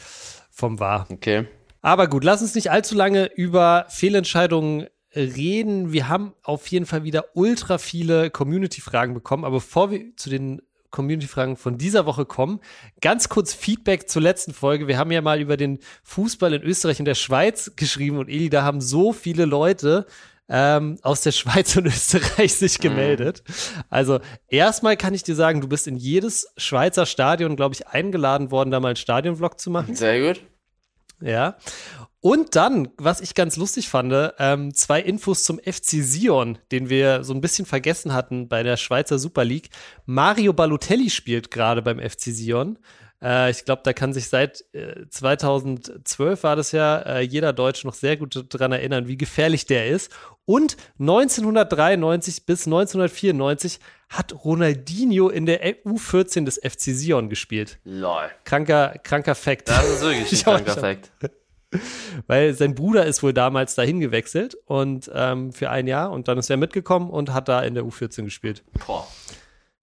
vom War. Okay. Aber gut, lass uns nicht allzu lange über Fehlentscheidungen reden. Wir haben auf jeden Fall wieder ultra viele Community-Fragen bekommen. Aber bevor wir zu den Community-Fragen von dieser Woche kommen. Ganz kurz Feedback zur letzten Folge. Wir haben ja mal über den Fußball in Österreich und der Schweiz geschrieben und Eli, da haben so viele Leute ähm, aus der Schweiz und Österreich sich mhm. gemeldet. Also erstmal kann ich dir sagen, du bist in jedes Schweizer Stadion, glaube ich, eingeladen worden, da mal einen Stadionvlog zu machen. Sehr gut. Ja. Und dann, was ich ganz lustig fand, ähm, zwei Infos zum FC Sion, den wir so ein bisschen vergessen hatten bei der Schweizer Super League. Mario Balotelli spielt gerade beim FC Sion. Äh, ich glaube, da kann sich seit äh, 2012 war das ja äh, jeder Deutsche noch sehr gut daran erinnern, wie gefährlich der ist. Und 1993 bis 1994 hat Ronaldinho in der U14 des FC Sion gespielt. Lol. Kranker, kranker Fact. Das ist wirklich ein kranker Fact. Weil sein Bruder ist wohl damals dahin gewechselt und ähm, für ein Jahr und dann ist er mitgekommen und hat da in der U14 gespielt. Boah.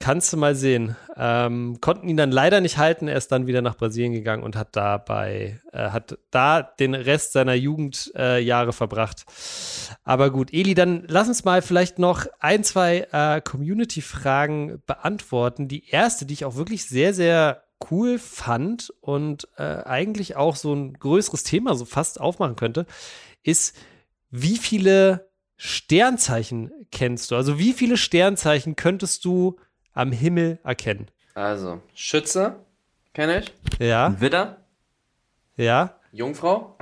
Kannst du mal sehen. Ähm, konnten ihn dann leider nicht halten. Er ist dann wieder nach Brasilien gegangen und hat dabei, äh, hat da den Rest seiner Jugendjahre äh, verbracht. Aber gut, Eli, dann lass uns mal vielleicht noch ein, zwei äh, Community-Fragen beantworten. Die erste, die ich auch wirklich sehr, sehr cool fand und äh, eigentlich auch so ein größeres Thema so fast aufmachen könnte, ist, wie viele Sternzeichen kennst du? Also wie viele Sternzeichen könntest du am Himmel erkennen? Also, Schütze kenne ich. Ja. Widder. Ja. Jungfrau.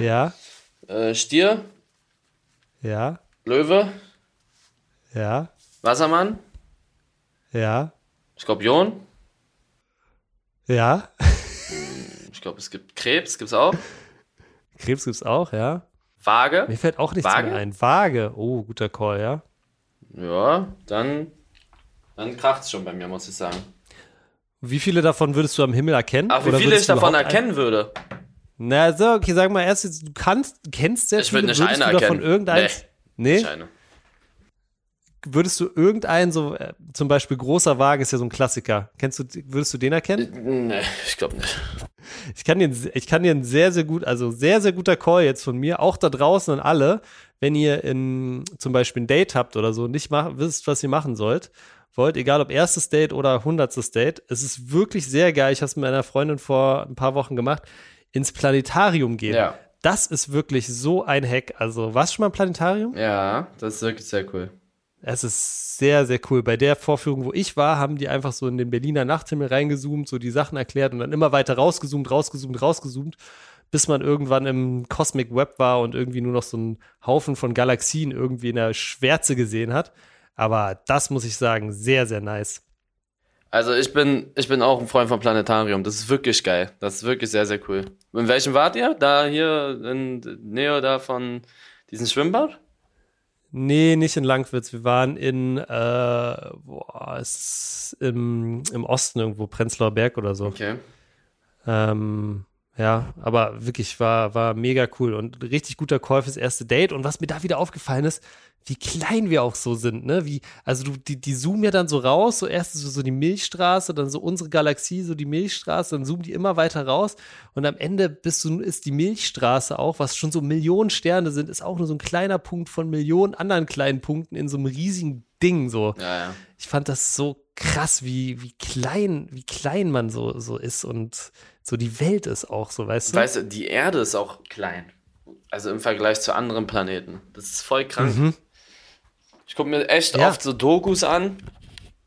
Ja. Äh, Stier. Ja. Löwe. Ja. Wassermann. Ja. Skorpion. Ja. Ich glaube, es gibt Krebs, gibt es auch. Krebs gibt es auch, ja. Waage. Mir fällt auch nichts mehr ein. Waage. Oh, guter Call, ja. Ja, dann, dann kracht es schon bei mir, muss ich sagen. Wie viele davon würdest du am Himmel erkennen? Ach, wie viele ich davon erkennen würde? Na, so, okay, sag mal erst, du kannst, kennst sehr ich viele, würdest du davon erkennen. irgendeins? Nee. nee? Scheine würdest du irgendeinen, so äh, zum Beispiel großer Wagen ist ja so ein Klassiker. Kennst du, würdest du den erkennen? Nee, ich glaube nicht. Ich kann dir, ich kann dir ein sehr, sehr gut, also sehr, sehr guter Call jetzt von mir, auch da draußen an alle, wenn ihr in zum Beispiel ein Date habt oder so, nicht mach, wisst, was ihr machen sollt, wollt, egal ob erstes Date oder hundertstes Date, es ist wirklich sehr geil. Ich habe es mit einer Freundin vor ein paar Wochen gemacht, ins Planetarium gehen. Ja. Das ist wirklich so ein Hack. Also, warst du schon mal im Planetarium? Ja, das ist wirklich sehr cool. Es ist sehr, sehr cool. Bei der Vorführung, wo ich war, haben die einfach so in den Berliner Nachthimmel reingezoomt, so die Sachen erklärt und dann immer weiter rausgezoomt, rausgezoomt, rausgezoomt, bis man irgendwann im Cosmic Web war und irgendwie nur noch so einen Haufen von Galaxien irgendwie in der Schwärze gesehen hat. Aber das muss ich sagen, sehr, sehr nice. Also ich bin, ich bin auch ein Freund vom Planetarium. Das ist wirklich geil. Das ist wirklich sehr, sehr cool. In welchem wart ihr? Da hier in Neo da von diesem Schwimmbad? Nee, nicht in Langwitz. Wir waren in, äh, boah, ist im, im Osten irgendwo, Prenzlauer Berg oder so. Okay. Ähm, ja, aber wirklich war, war mega cool und richtig guter Call fürs erste Date. Und was mir da wieder aufgefallen ist, wie klein wir auch so sind, ne? Wie, also du, die, die zoomen ja dann so raus, so erst so, so die Milchstraße, dann so unsere Galaxie, so die Milchstraße, dann zoomen die immer weiter raus und am Ende bist du, ist die Milchstraße auch, was schon so Millionen Sterne sind, ist auch nur so ein kleiner Punkt von Millionen anderen kleinen Punkten in so einem riesigen Ding, so. Ja, ja. Ich fand das so krass, wie, wie klein, wie klein man so, so ist und so die Welt ist auch so, weißt du? Weißt du, die Erde ist auch klein. Also im Vergleich zu anderen Planeten. Das ist voll krank. Mhm. Ich gucke mir echt ja. oft so Dokus an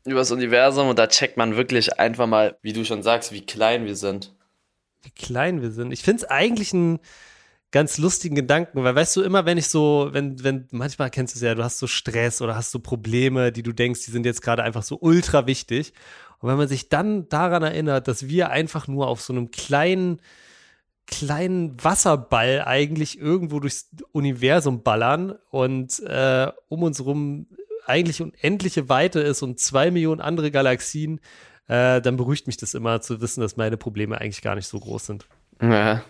übers Universum und da checkt man wirklich einfach mal, wie du schon sagst, wie klein wir sind. Wie klein wir sind. Ich finde es eigentlich ein ganz lustigen Gedanken, weil weißt du, immer wenn ich so, wenn, wenn, manchmal kennst du es ja, du hast so Stress oder hast so Probleme, die du denkst, die sind jetzt gerade einfach so ultra wichtig. Und wenn man sich dann daran erinnert, dass wir einfach nur auf so einem kleinen, kleinen Wasserball eigentlich irgendwo durchs Universum ballern und äh, um uns rum eigentlich unendliche Weite ist und zwei Millionen andere Galaxien, äh, dann beruhigt mich das immer zu wissen, dass meine Probleme eigentlich gar nicht so groß sind. Ja.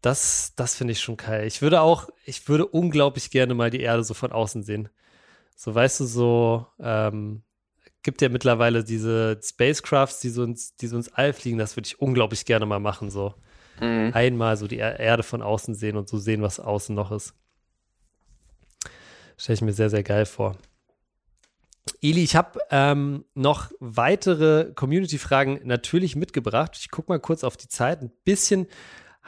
Das, das finde ich schon geil. Ich würde auch, ich würde unglaublich gerne mal die Erde so von außen sehen. So, weißt du, so, ähm, gibt ja mittlerweile diese Spacecrafts, die so ins, die so ins All fliegen, das würde ich unglaublich gerne mal machen, so. Mhm. Einmal so die Erde von außen sehen und so sehen, was außen noch ist. Stelle ich mir sehr, sehr geil vor. Eli, ich habe ähm, noch weitere Community-Fragen natürlich mitgebracht. Ich gucke mal kurz auf die Zeit. Ein bisschen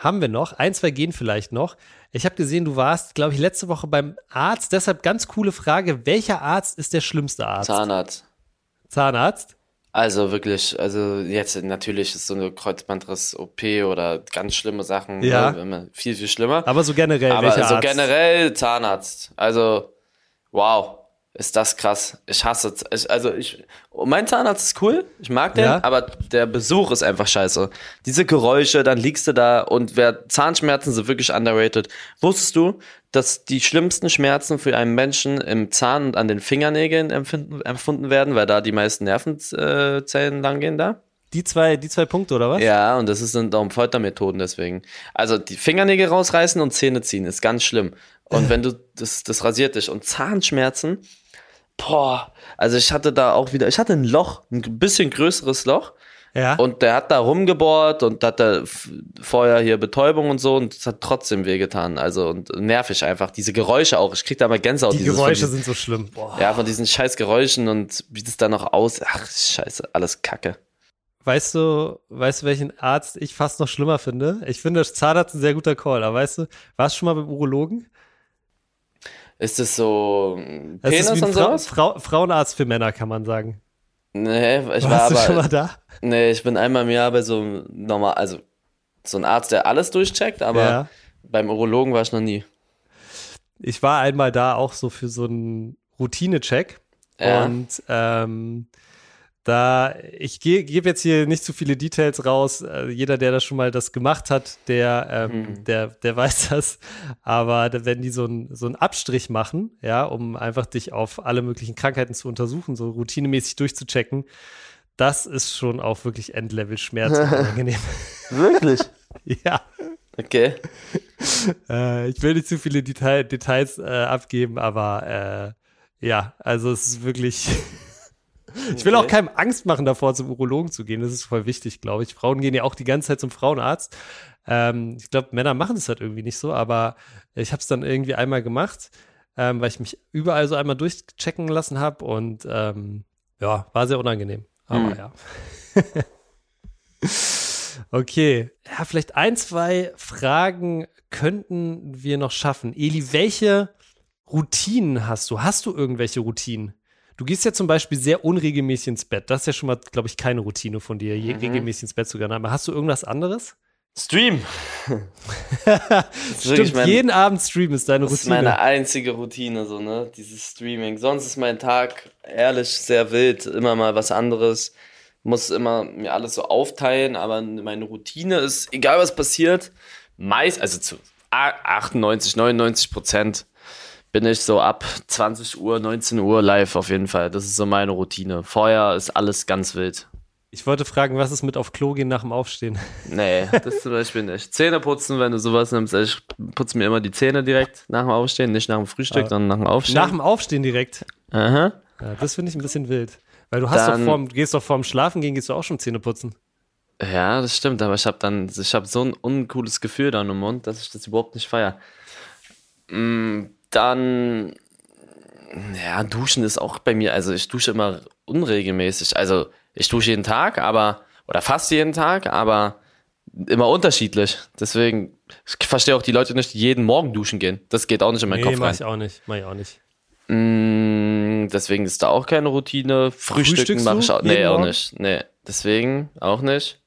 haben wir noch. Ein, zwei gehen vielleicht noch. Ich habe gesehen, du warst, glaube ich, letzte Woche beim Arzt. Deshalb ganz coole Frage. Welcher Arzt ist der schlimmste Arzt? Zahnarzt. Zahnarzt? Also wirklich, also jetzt natürlich ist so eine Kreuzbandriss-OP oder ganz schlimme Sachen, ja. Ne, viel, viel schlimmer. Aber so generell, Aber welcher so Arzt? generell Zahnarzt. Also, wow. Ist das krass. Ich hasse es. Also ich, mein Zahnarzt ist cool, ich mag den, Ja. aber der Besuch ist einfach scheiße. Diese Geräusche, dann liegst du da und wer Zahnschmerzen sind wirklich underrated. Wusstest du, dass die schlimmsten Schmerzen für einen Menschen im Zahn und an den Fingernägeln empfinden, empfunden werden, weil da die meisten Nervenzellen langgehen da? Die zwei, die zwei Punkte, oder was? Ja, und das sind auch Foltermethoden deswegen. Also die Fingernägel rausreißen und Zähne ziehen ist ganz schlimm. Und wenn du, das, das rasiert dich. Und Zahnschmerzen, boah, also ich hatte da auch wieder, ich hatte ein Loch, ein bisschen größeres Loch. Ja. Und der hat da rumgebohrt und hat da vorher hier Betäubung und so und es hat trotzdem wehgetan. Also und nervig einfach. Diese Geräusche auch. Ich krieg da mal Gänsehaut. die Geräusche diesen- sind so schlimm. Boah. Ja, von diesen scheiß Geräuschen und wie das da noch aus. Ach, scheiße, alles Kacke. Weißt du, weißt du, welchen Arzt ich fast noch schlimmer finde? Ich finde, Zahnarzt ein sehr guter Call, aber weißt du, warst du schon mal beim Urologen? Ist das so ein Das Penis ist und sowas? Frau, Frauenarzt für Männer, kann man sagen. Nee, ich war Warst du aber. schon mal da? Nee, ich bin einmal im Jahr bei so einem normal, also so ein Arzt, der alles durchcheckt, aber Ja. beim Urologen war ich noch nie. Ich war einmal da auch so für so einen Routinecheck. Ja. Und ähm, da, ich ge- gebe jetzt hier nicht zu viele Details raus. Äh, jeder, der das schon mal das gemacht hat, der, ähm, Hm. der, der weiß das. Aber wenn die so einen so einen Abstrich machen, ja, um einfach dich auf alle möglichen Krankheiten zu untersuchen, so routinemäßig durchzuchecken, das ist schon auch wirklich Endlevel-Schmerz unangenehm. Wirklich? ja. Okay. Äh, ich will nicht zu viele Detail, Details äh, abgeben, aber äh, ja, also es ist wirklich. Ich will auch Okay. keinem Angst machen, davor zum Urologen zu gehen. Das ist voll wichtig, glaube ich. Frauen gehen ja auch die ganze Zeit zum Frauenarzt. Ähm, ich glaube, Männer machen das halt irgendwie nicht so, aber ich habe es dann irgendwie einmal gemacht, ähm, weil ich mich überall so einmal durchchecken lassen habe und ähm, ja, war sehr unangenehm. Aber Hm. ja. Okay, ja, vielleicht ein, zwei Fragen könnten wir noch schaffen. Eli, welche Routinen hast du? Hast du irgendwelche Routinen? Du gehst ja zum Beispiel sehr unregelmäßig ins Bett. Das ist ja schon mal, glaube ich, keine Routine von dir, Mhm. regelmäßig ins Bett zu gehen. Aber hast du irgendwas anderes? Stream. Stimmt, mein- jeden Abend streamen ist deine Das ist Routine. meine einzige Routine, so, ne? Dieses Streaming. Sonst ist mein Tag ehrlich sehr wild. Immer mal was anderes. Muss immer mir alles so aufteilen, aber meine Routine ist, egal was passiert, meist, also zu 98, 99 Prozent bin ich so ab 20 Uhr, 19 Uhr live auf jeden Fall. Das ist so meine Routine. Vorher ist alles ganz wild. ich wollte fragen, was ist mit auf Klo gehen nach dem Aufstehen? Nee, das zum Beispiel nicht. Zähne putzen, wenn du sowas nimmst. Ich putze mir immer die Zähne direkt nach dem Aufstehen, nicht nach dem Frühstück, Ah. sondern nach dem Aufstehen. Nach dem Aufstehen direkt. Aha. Ja, das finde ich ein bisschen wild. Weil du hast Dann- doch vorm, gehst doch vorm Schlafen gehen, gehst du auch schon Zähne putzen. Ja, das stimmt, aber ich habe dann, ich habe so ein uncooles Gefühl da im Mund, dass ich das überhaupt nicht feier. Mm, Dann, ja, duschen ist auch bei mir, also ich dusche immer unregelmäßig. Also ich dusche jeden Tag, aber, oder fast jeden Tag, aber immer unterschiedlich. Deswegen, ich verstehe auch die Leute nicht, die jeden Morgen duschen gehen. Das geht auch nicht in meinen nee, Kopf mach rein. ich auch nicht. Mach ich auch nicht. Mm, deswegen ist da auch keine Routine. Frühstücken mache ich auch. Nee, auch nicht. Nee, deswegen auch nicht.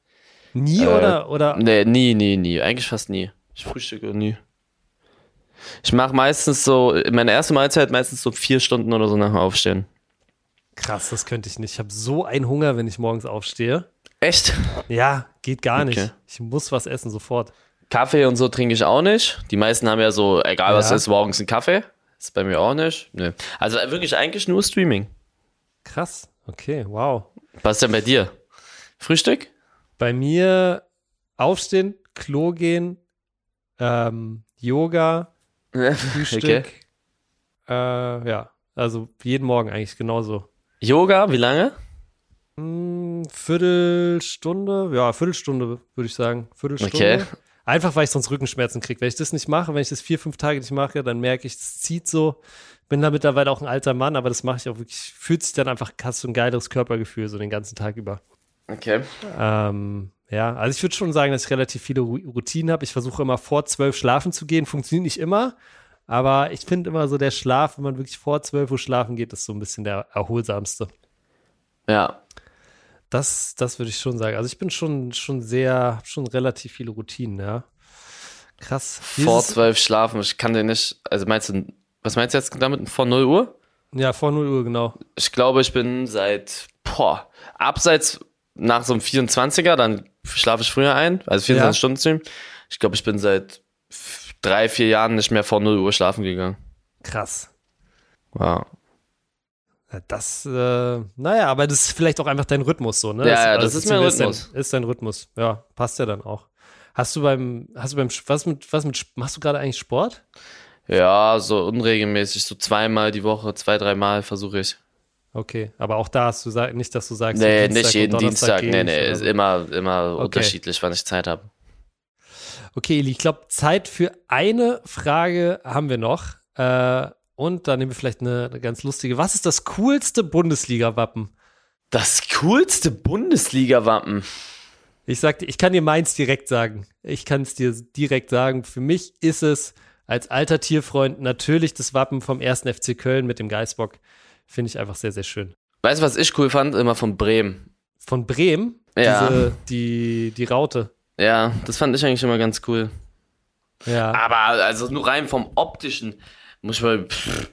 Nie äh, oder, oder? Nee, nie, nie, nie. Eigentlich fast nie. Ich frühstücke nie. Ich mache meistens so, meine erste Mahlzeit meistens so vier Stunden oder so nach dem Aufstehen. Krass, das könnte ich nicht. Ich habe so einen Hunger, wenn ich morgens aufstehe. Echt? Ja, geht gar nicht. Okay. Ich muss was essen sofort. Kaffee und so trinke ich auch nicht. Die meisten haben ja so, egal was ja. ist, morgens einen Kaffee. Ist bei mir auch nicht. Nee. Also wirklich eigentlich nur Streaming. Krass. Okay, wow. Was ist denn bei dir? Frühstück? Bei mir aufstehen, Klo gehen, ähm, Yoga, Frühstück. Okay. Äh, ja, also jeden Morgen eigentlich genauso. Yoga, wie lange? Hm, Viertelstunde, ja, Viertelstunde würde ich sagen. Viertelstunde. Okay. Einfach, weil ich sonst Rückenschmerzen kriege. Wenn ich das nicht mache, wenn ich das vier, fünf Tage nicht mache, dann merke ich, es zieht so. Bin da mittlerweile auch ein alter Mann, aber das mache ich auch wirklich. Fühlt sich dann einfach, hast du ein geileres Körpergefühl so den ganzen Tag über. Okay. Ähm, ja, also ich würde schon sagen, dass ich relativ viele Routinen habe. Ich versuche immer vor zwölf schlafen zu gehen. Funktioniert nicht immer, aber ich finde immer so der Schlaf, wenn man wirklich vor zwölf Uhr schlafen geht, ist so ein bisschen der erholsamste. Ja, das, das würde ich schon sagen. Also ich bin schon, schon sehr, schon relativ viele Routinen, ja. Krass. Vor zwölf schlafen, ich kann dir nicht, also meinst du, was meinst du jetzt damit? Vor 0 Uhr? Ja, vor 0 Uhr, genau. Ich glaube, ich bin seit, boah, abseits nach so einem 24er, dann schlafe ich früher ein, also 24 ja. Stunden Stream. Ich glaube, ich bin seit drei, vier Jahren nicht mehr vor 0 Uhr schlafen gegangen. Krass. Wow. Das, äh, naja, aber das ist vielleicht auch einfach dein Rhythmus so, ne? Ja, das, ja, das, ist mein Rhythmus. Ist dein, ist dein Rhythmus. Ja, passt ja dann auch. Hast du beim, hast du beim, was mit, was mit, machst du gerade eigentlich Sport? Ja, so unregelmäßig, so zweimal die Woche, zwei, dreimal versuche ich. Okay, aber auch da hast du nicht, dass du sagst, nee, nicht jeden Dienstag, nee, nee, ist immer, immer okay. unterschiedlich, wann ich Zeit habe. Okay, Eli, ich glaube, Zeit für eine Frage haben wir noch. Äh, und da nehmen wir vielleicht eine, eine ganz lustige. Was ist das coolste Bundesliga-Wappen? Das coolste Bundesliga-Wappen? Ich sag dir, ich kann dir meins direkt sagen. Ich kann es dir direkt sagen. Für mich ist es als alter Tierfreund natürlich das Wappen vom 1. FC Köln mit dem Geißbock. Finde ich einfach sehr, sehr schön. Weißt du, was ich cool fand? Immer von Bremen. Von Bremen? Ja. Diese, die, die Raute. Ja, das fand ich eigentlich immer ganz cool. Ja. Aber also nur rein vom optischen muss ich mal, pff,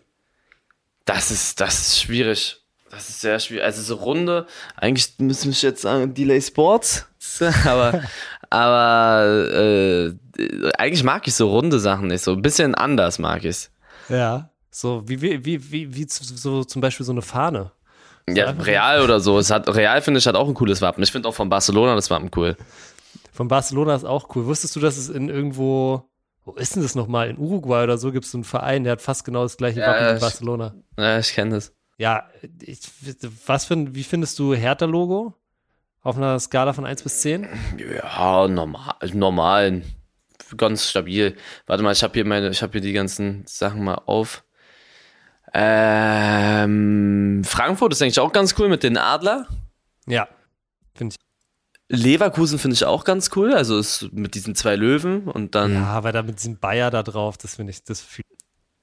das ist, das ist schwierig. Das ist sehr schwierig. Also so Runde, eigentlich müssen wir jetzt sagen Delay Sports, aber, aber äh, eigentlich mag ich so runde Sachen nicht. So ein bisschen anders mag ich es. Ja, so wie, wie, wie, wie, wie so zum Beispiel so eine Fahne. So ja, Real oder so. Es hat, Real finde ich hat auch ein cooles Wappen. Ich finde auch von Barcelona das Wappen cool. Von Barcelona ist auch cool. Wusstest du, dass es in irgendwo wo ist denn das nochmal? In Uruguay oder so gibt es so einen Verein, der hat fast genau das gleiche Wappen wie Barcelona. Ja, ich kenne das. Ja, ich, was für, wie findest du Hertha-Logo? Auf einer Skala von 1 bis 10? Ja, normal, normal. Ganz stabil. Warte mal, ich habe hier meine, ich habe hier die ganzen Sachen mal auf. Ähm, Frankfurt ist eigentlich auch ganz cool mit den Adler. Ja, finde ich. Leverkusen finde ich auch ganz cool, also ist mit diesen zwei Löwen und dann. Ja, weil da mit diesem Bayer da drauf, das finde ich, das viel.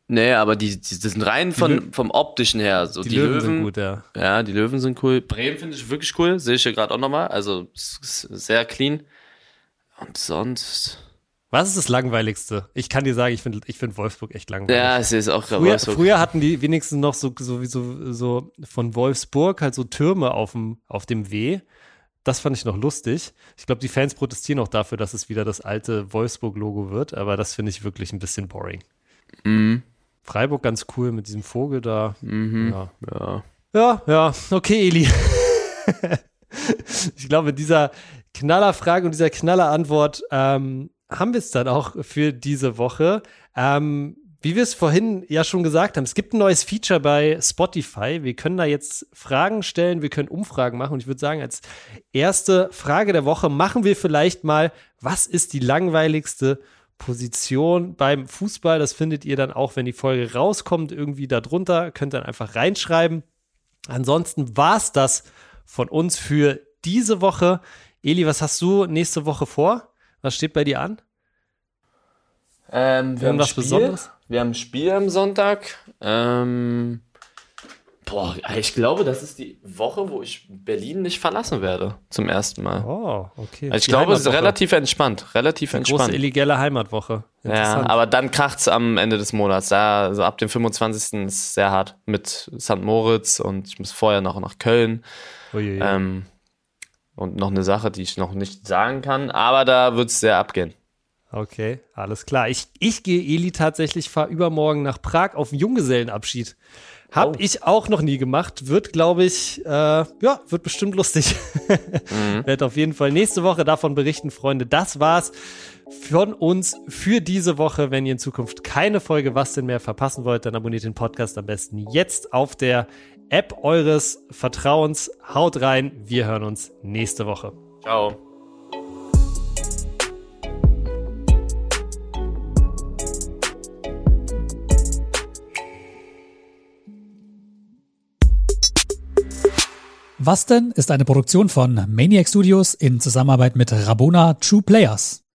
Nee, aber die, die, die sind rein von, vom optischen her. So die, die Löwen, Löwen, sind gut, ja. Ja, die Löwen sind cool. Bremen finde ich wirklich cool, sehe ich hier gerade auch nochmal. Also sehr clean. Und sonst. Was ist das Langweiligste? Ich kann dir sagen, ich finde ich find Wolfsburg echt langweilig. Ja, es auch gerade. Früher, früher, hatten die wenigstens noch so, so, so, so von Wolfsburg halt so Türme auf dem, auf dem W. Das fand ich noch lustig. Ich glaube, die Fans protestieren auch dafür, dass es wieder das alte Wolfsburg-Logo wird, aber das finde ich wirklich ein bisschen boring. Mhm. Freiburg ganz cool mit diesem Vogel da. Mhm. Ja. ja. Ja, ja, okay, Eli. ich glaube, mit dieser Knallerfrage und dieser Knallerantwort ähm, haben wir es dann auch für diese Woche. Ähm, wie wir es vorhin ja schon gesagt haben, es gibt ein neues Feature bei Spotify. Wir können da jetzt Fragen stellen, wir können Umfragen machen. Und ich würde sagen, als erste Frage der Woche machen wir vielleicht mal, was ist die langweiligste Position beim Fußball? Das findet ihr dann auch, wenn die Folge rauskommt, irgendwie darunter. Könnt dann einfach reinschreiben. Ansonsten war es das von uns für diese Woche. Eli, was hast du nächste Woche vor? Was steht bei dir an? Ähm, wir Irgendwas haben Besonderes? Wir haben ein Spiel am Sonntag. Ähm, boah, ich glaube, das ist die Woche, wo ich Berlin nicht verlassen werde. Zum ersten Mal. Oh, okay. Also ich glaube, es ist relativ entspannt. Relativ die entspannt. Große illegale Heimatwoche. Ja, aber dann kracht's am Ende des Monats. Ja, also ab dem 25. ist es sehr hart mit St. Moritz und ich muss vorher noch nach Köln. Uiuiui. Ähm, und noch eine Sache, die ich noch nicht sagen kann, aber da wird es sehr abgehen. Okay, alles klar. Ich, ich gehe Eli tatsächlich, fahre übermorgen nach Prag auf einen Junggesellenabschied. Hab Oh. ich auch noch nie gemacht. Wird, glaube ich, äh, ja, wird bestimmt lustig. Mhm. Werd auf jeden Fall nächste Woche davon berichten, Freunde. Das war's von uns für diese Woche. Wenn ihr in Zukunft keine Folge Was denn mehr verpassen wollt, dann abonniert den Podcast am besten jetzt auf der App eures Vertrauens. Haut rein. Wir hören uns nächste Woche. Ciao. Was denn ist eine Produktion von Maniac Studios in Zusammenarbeit mit Rabona True Players.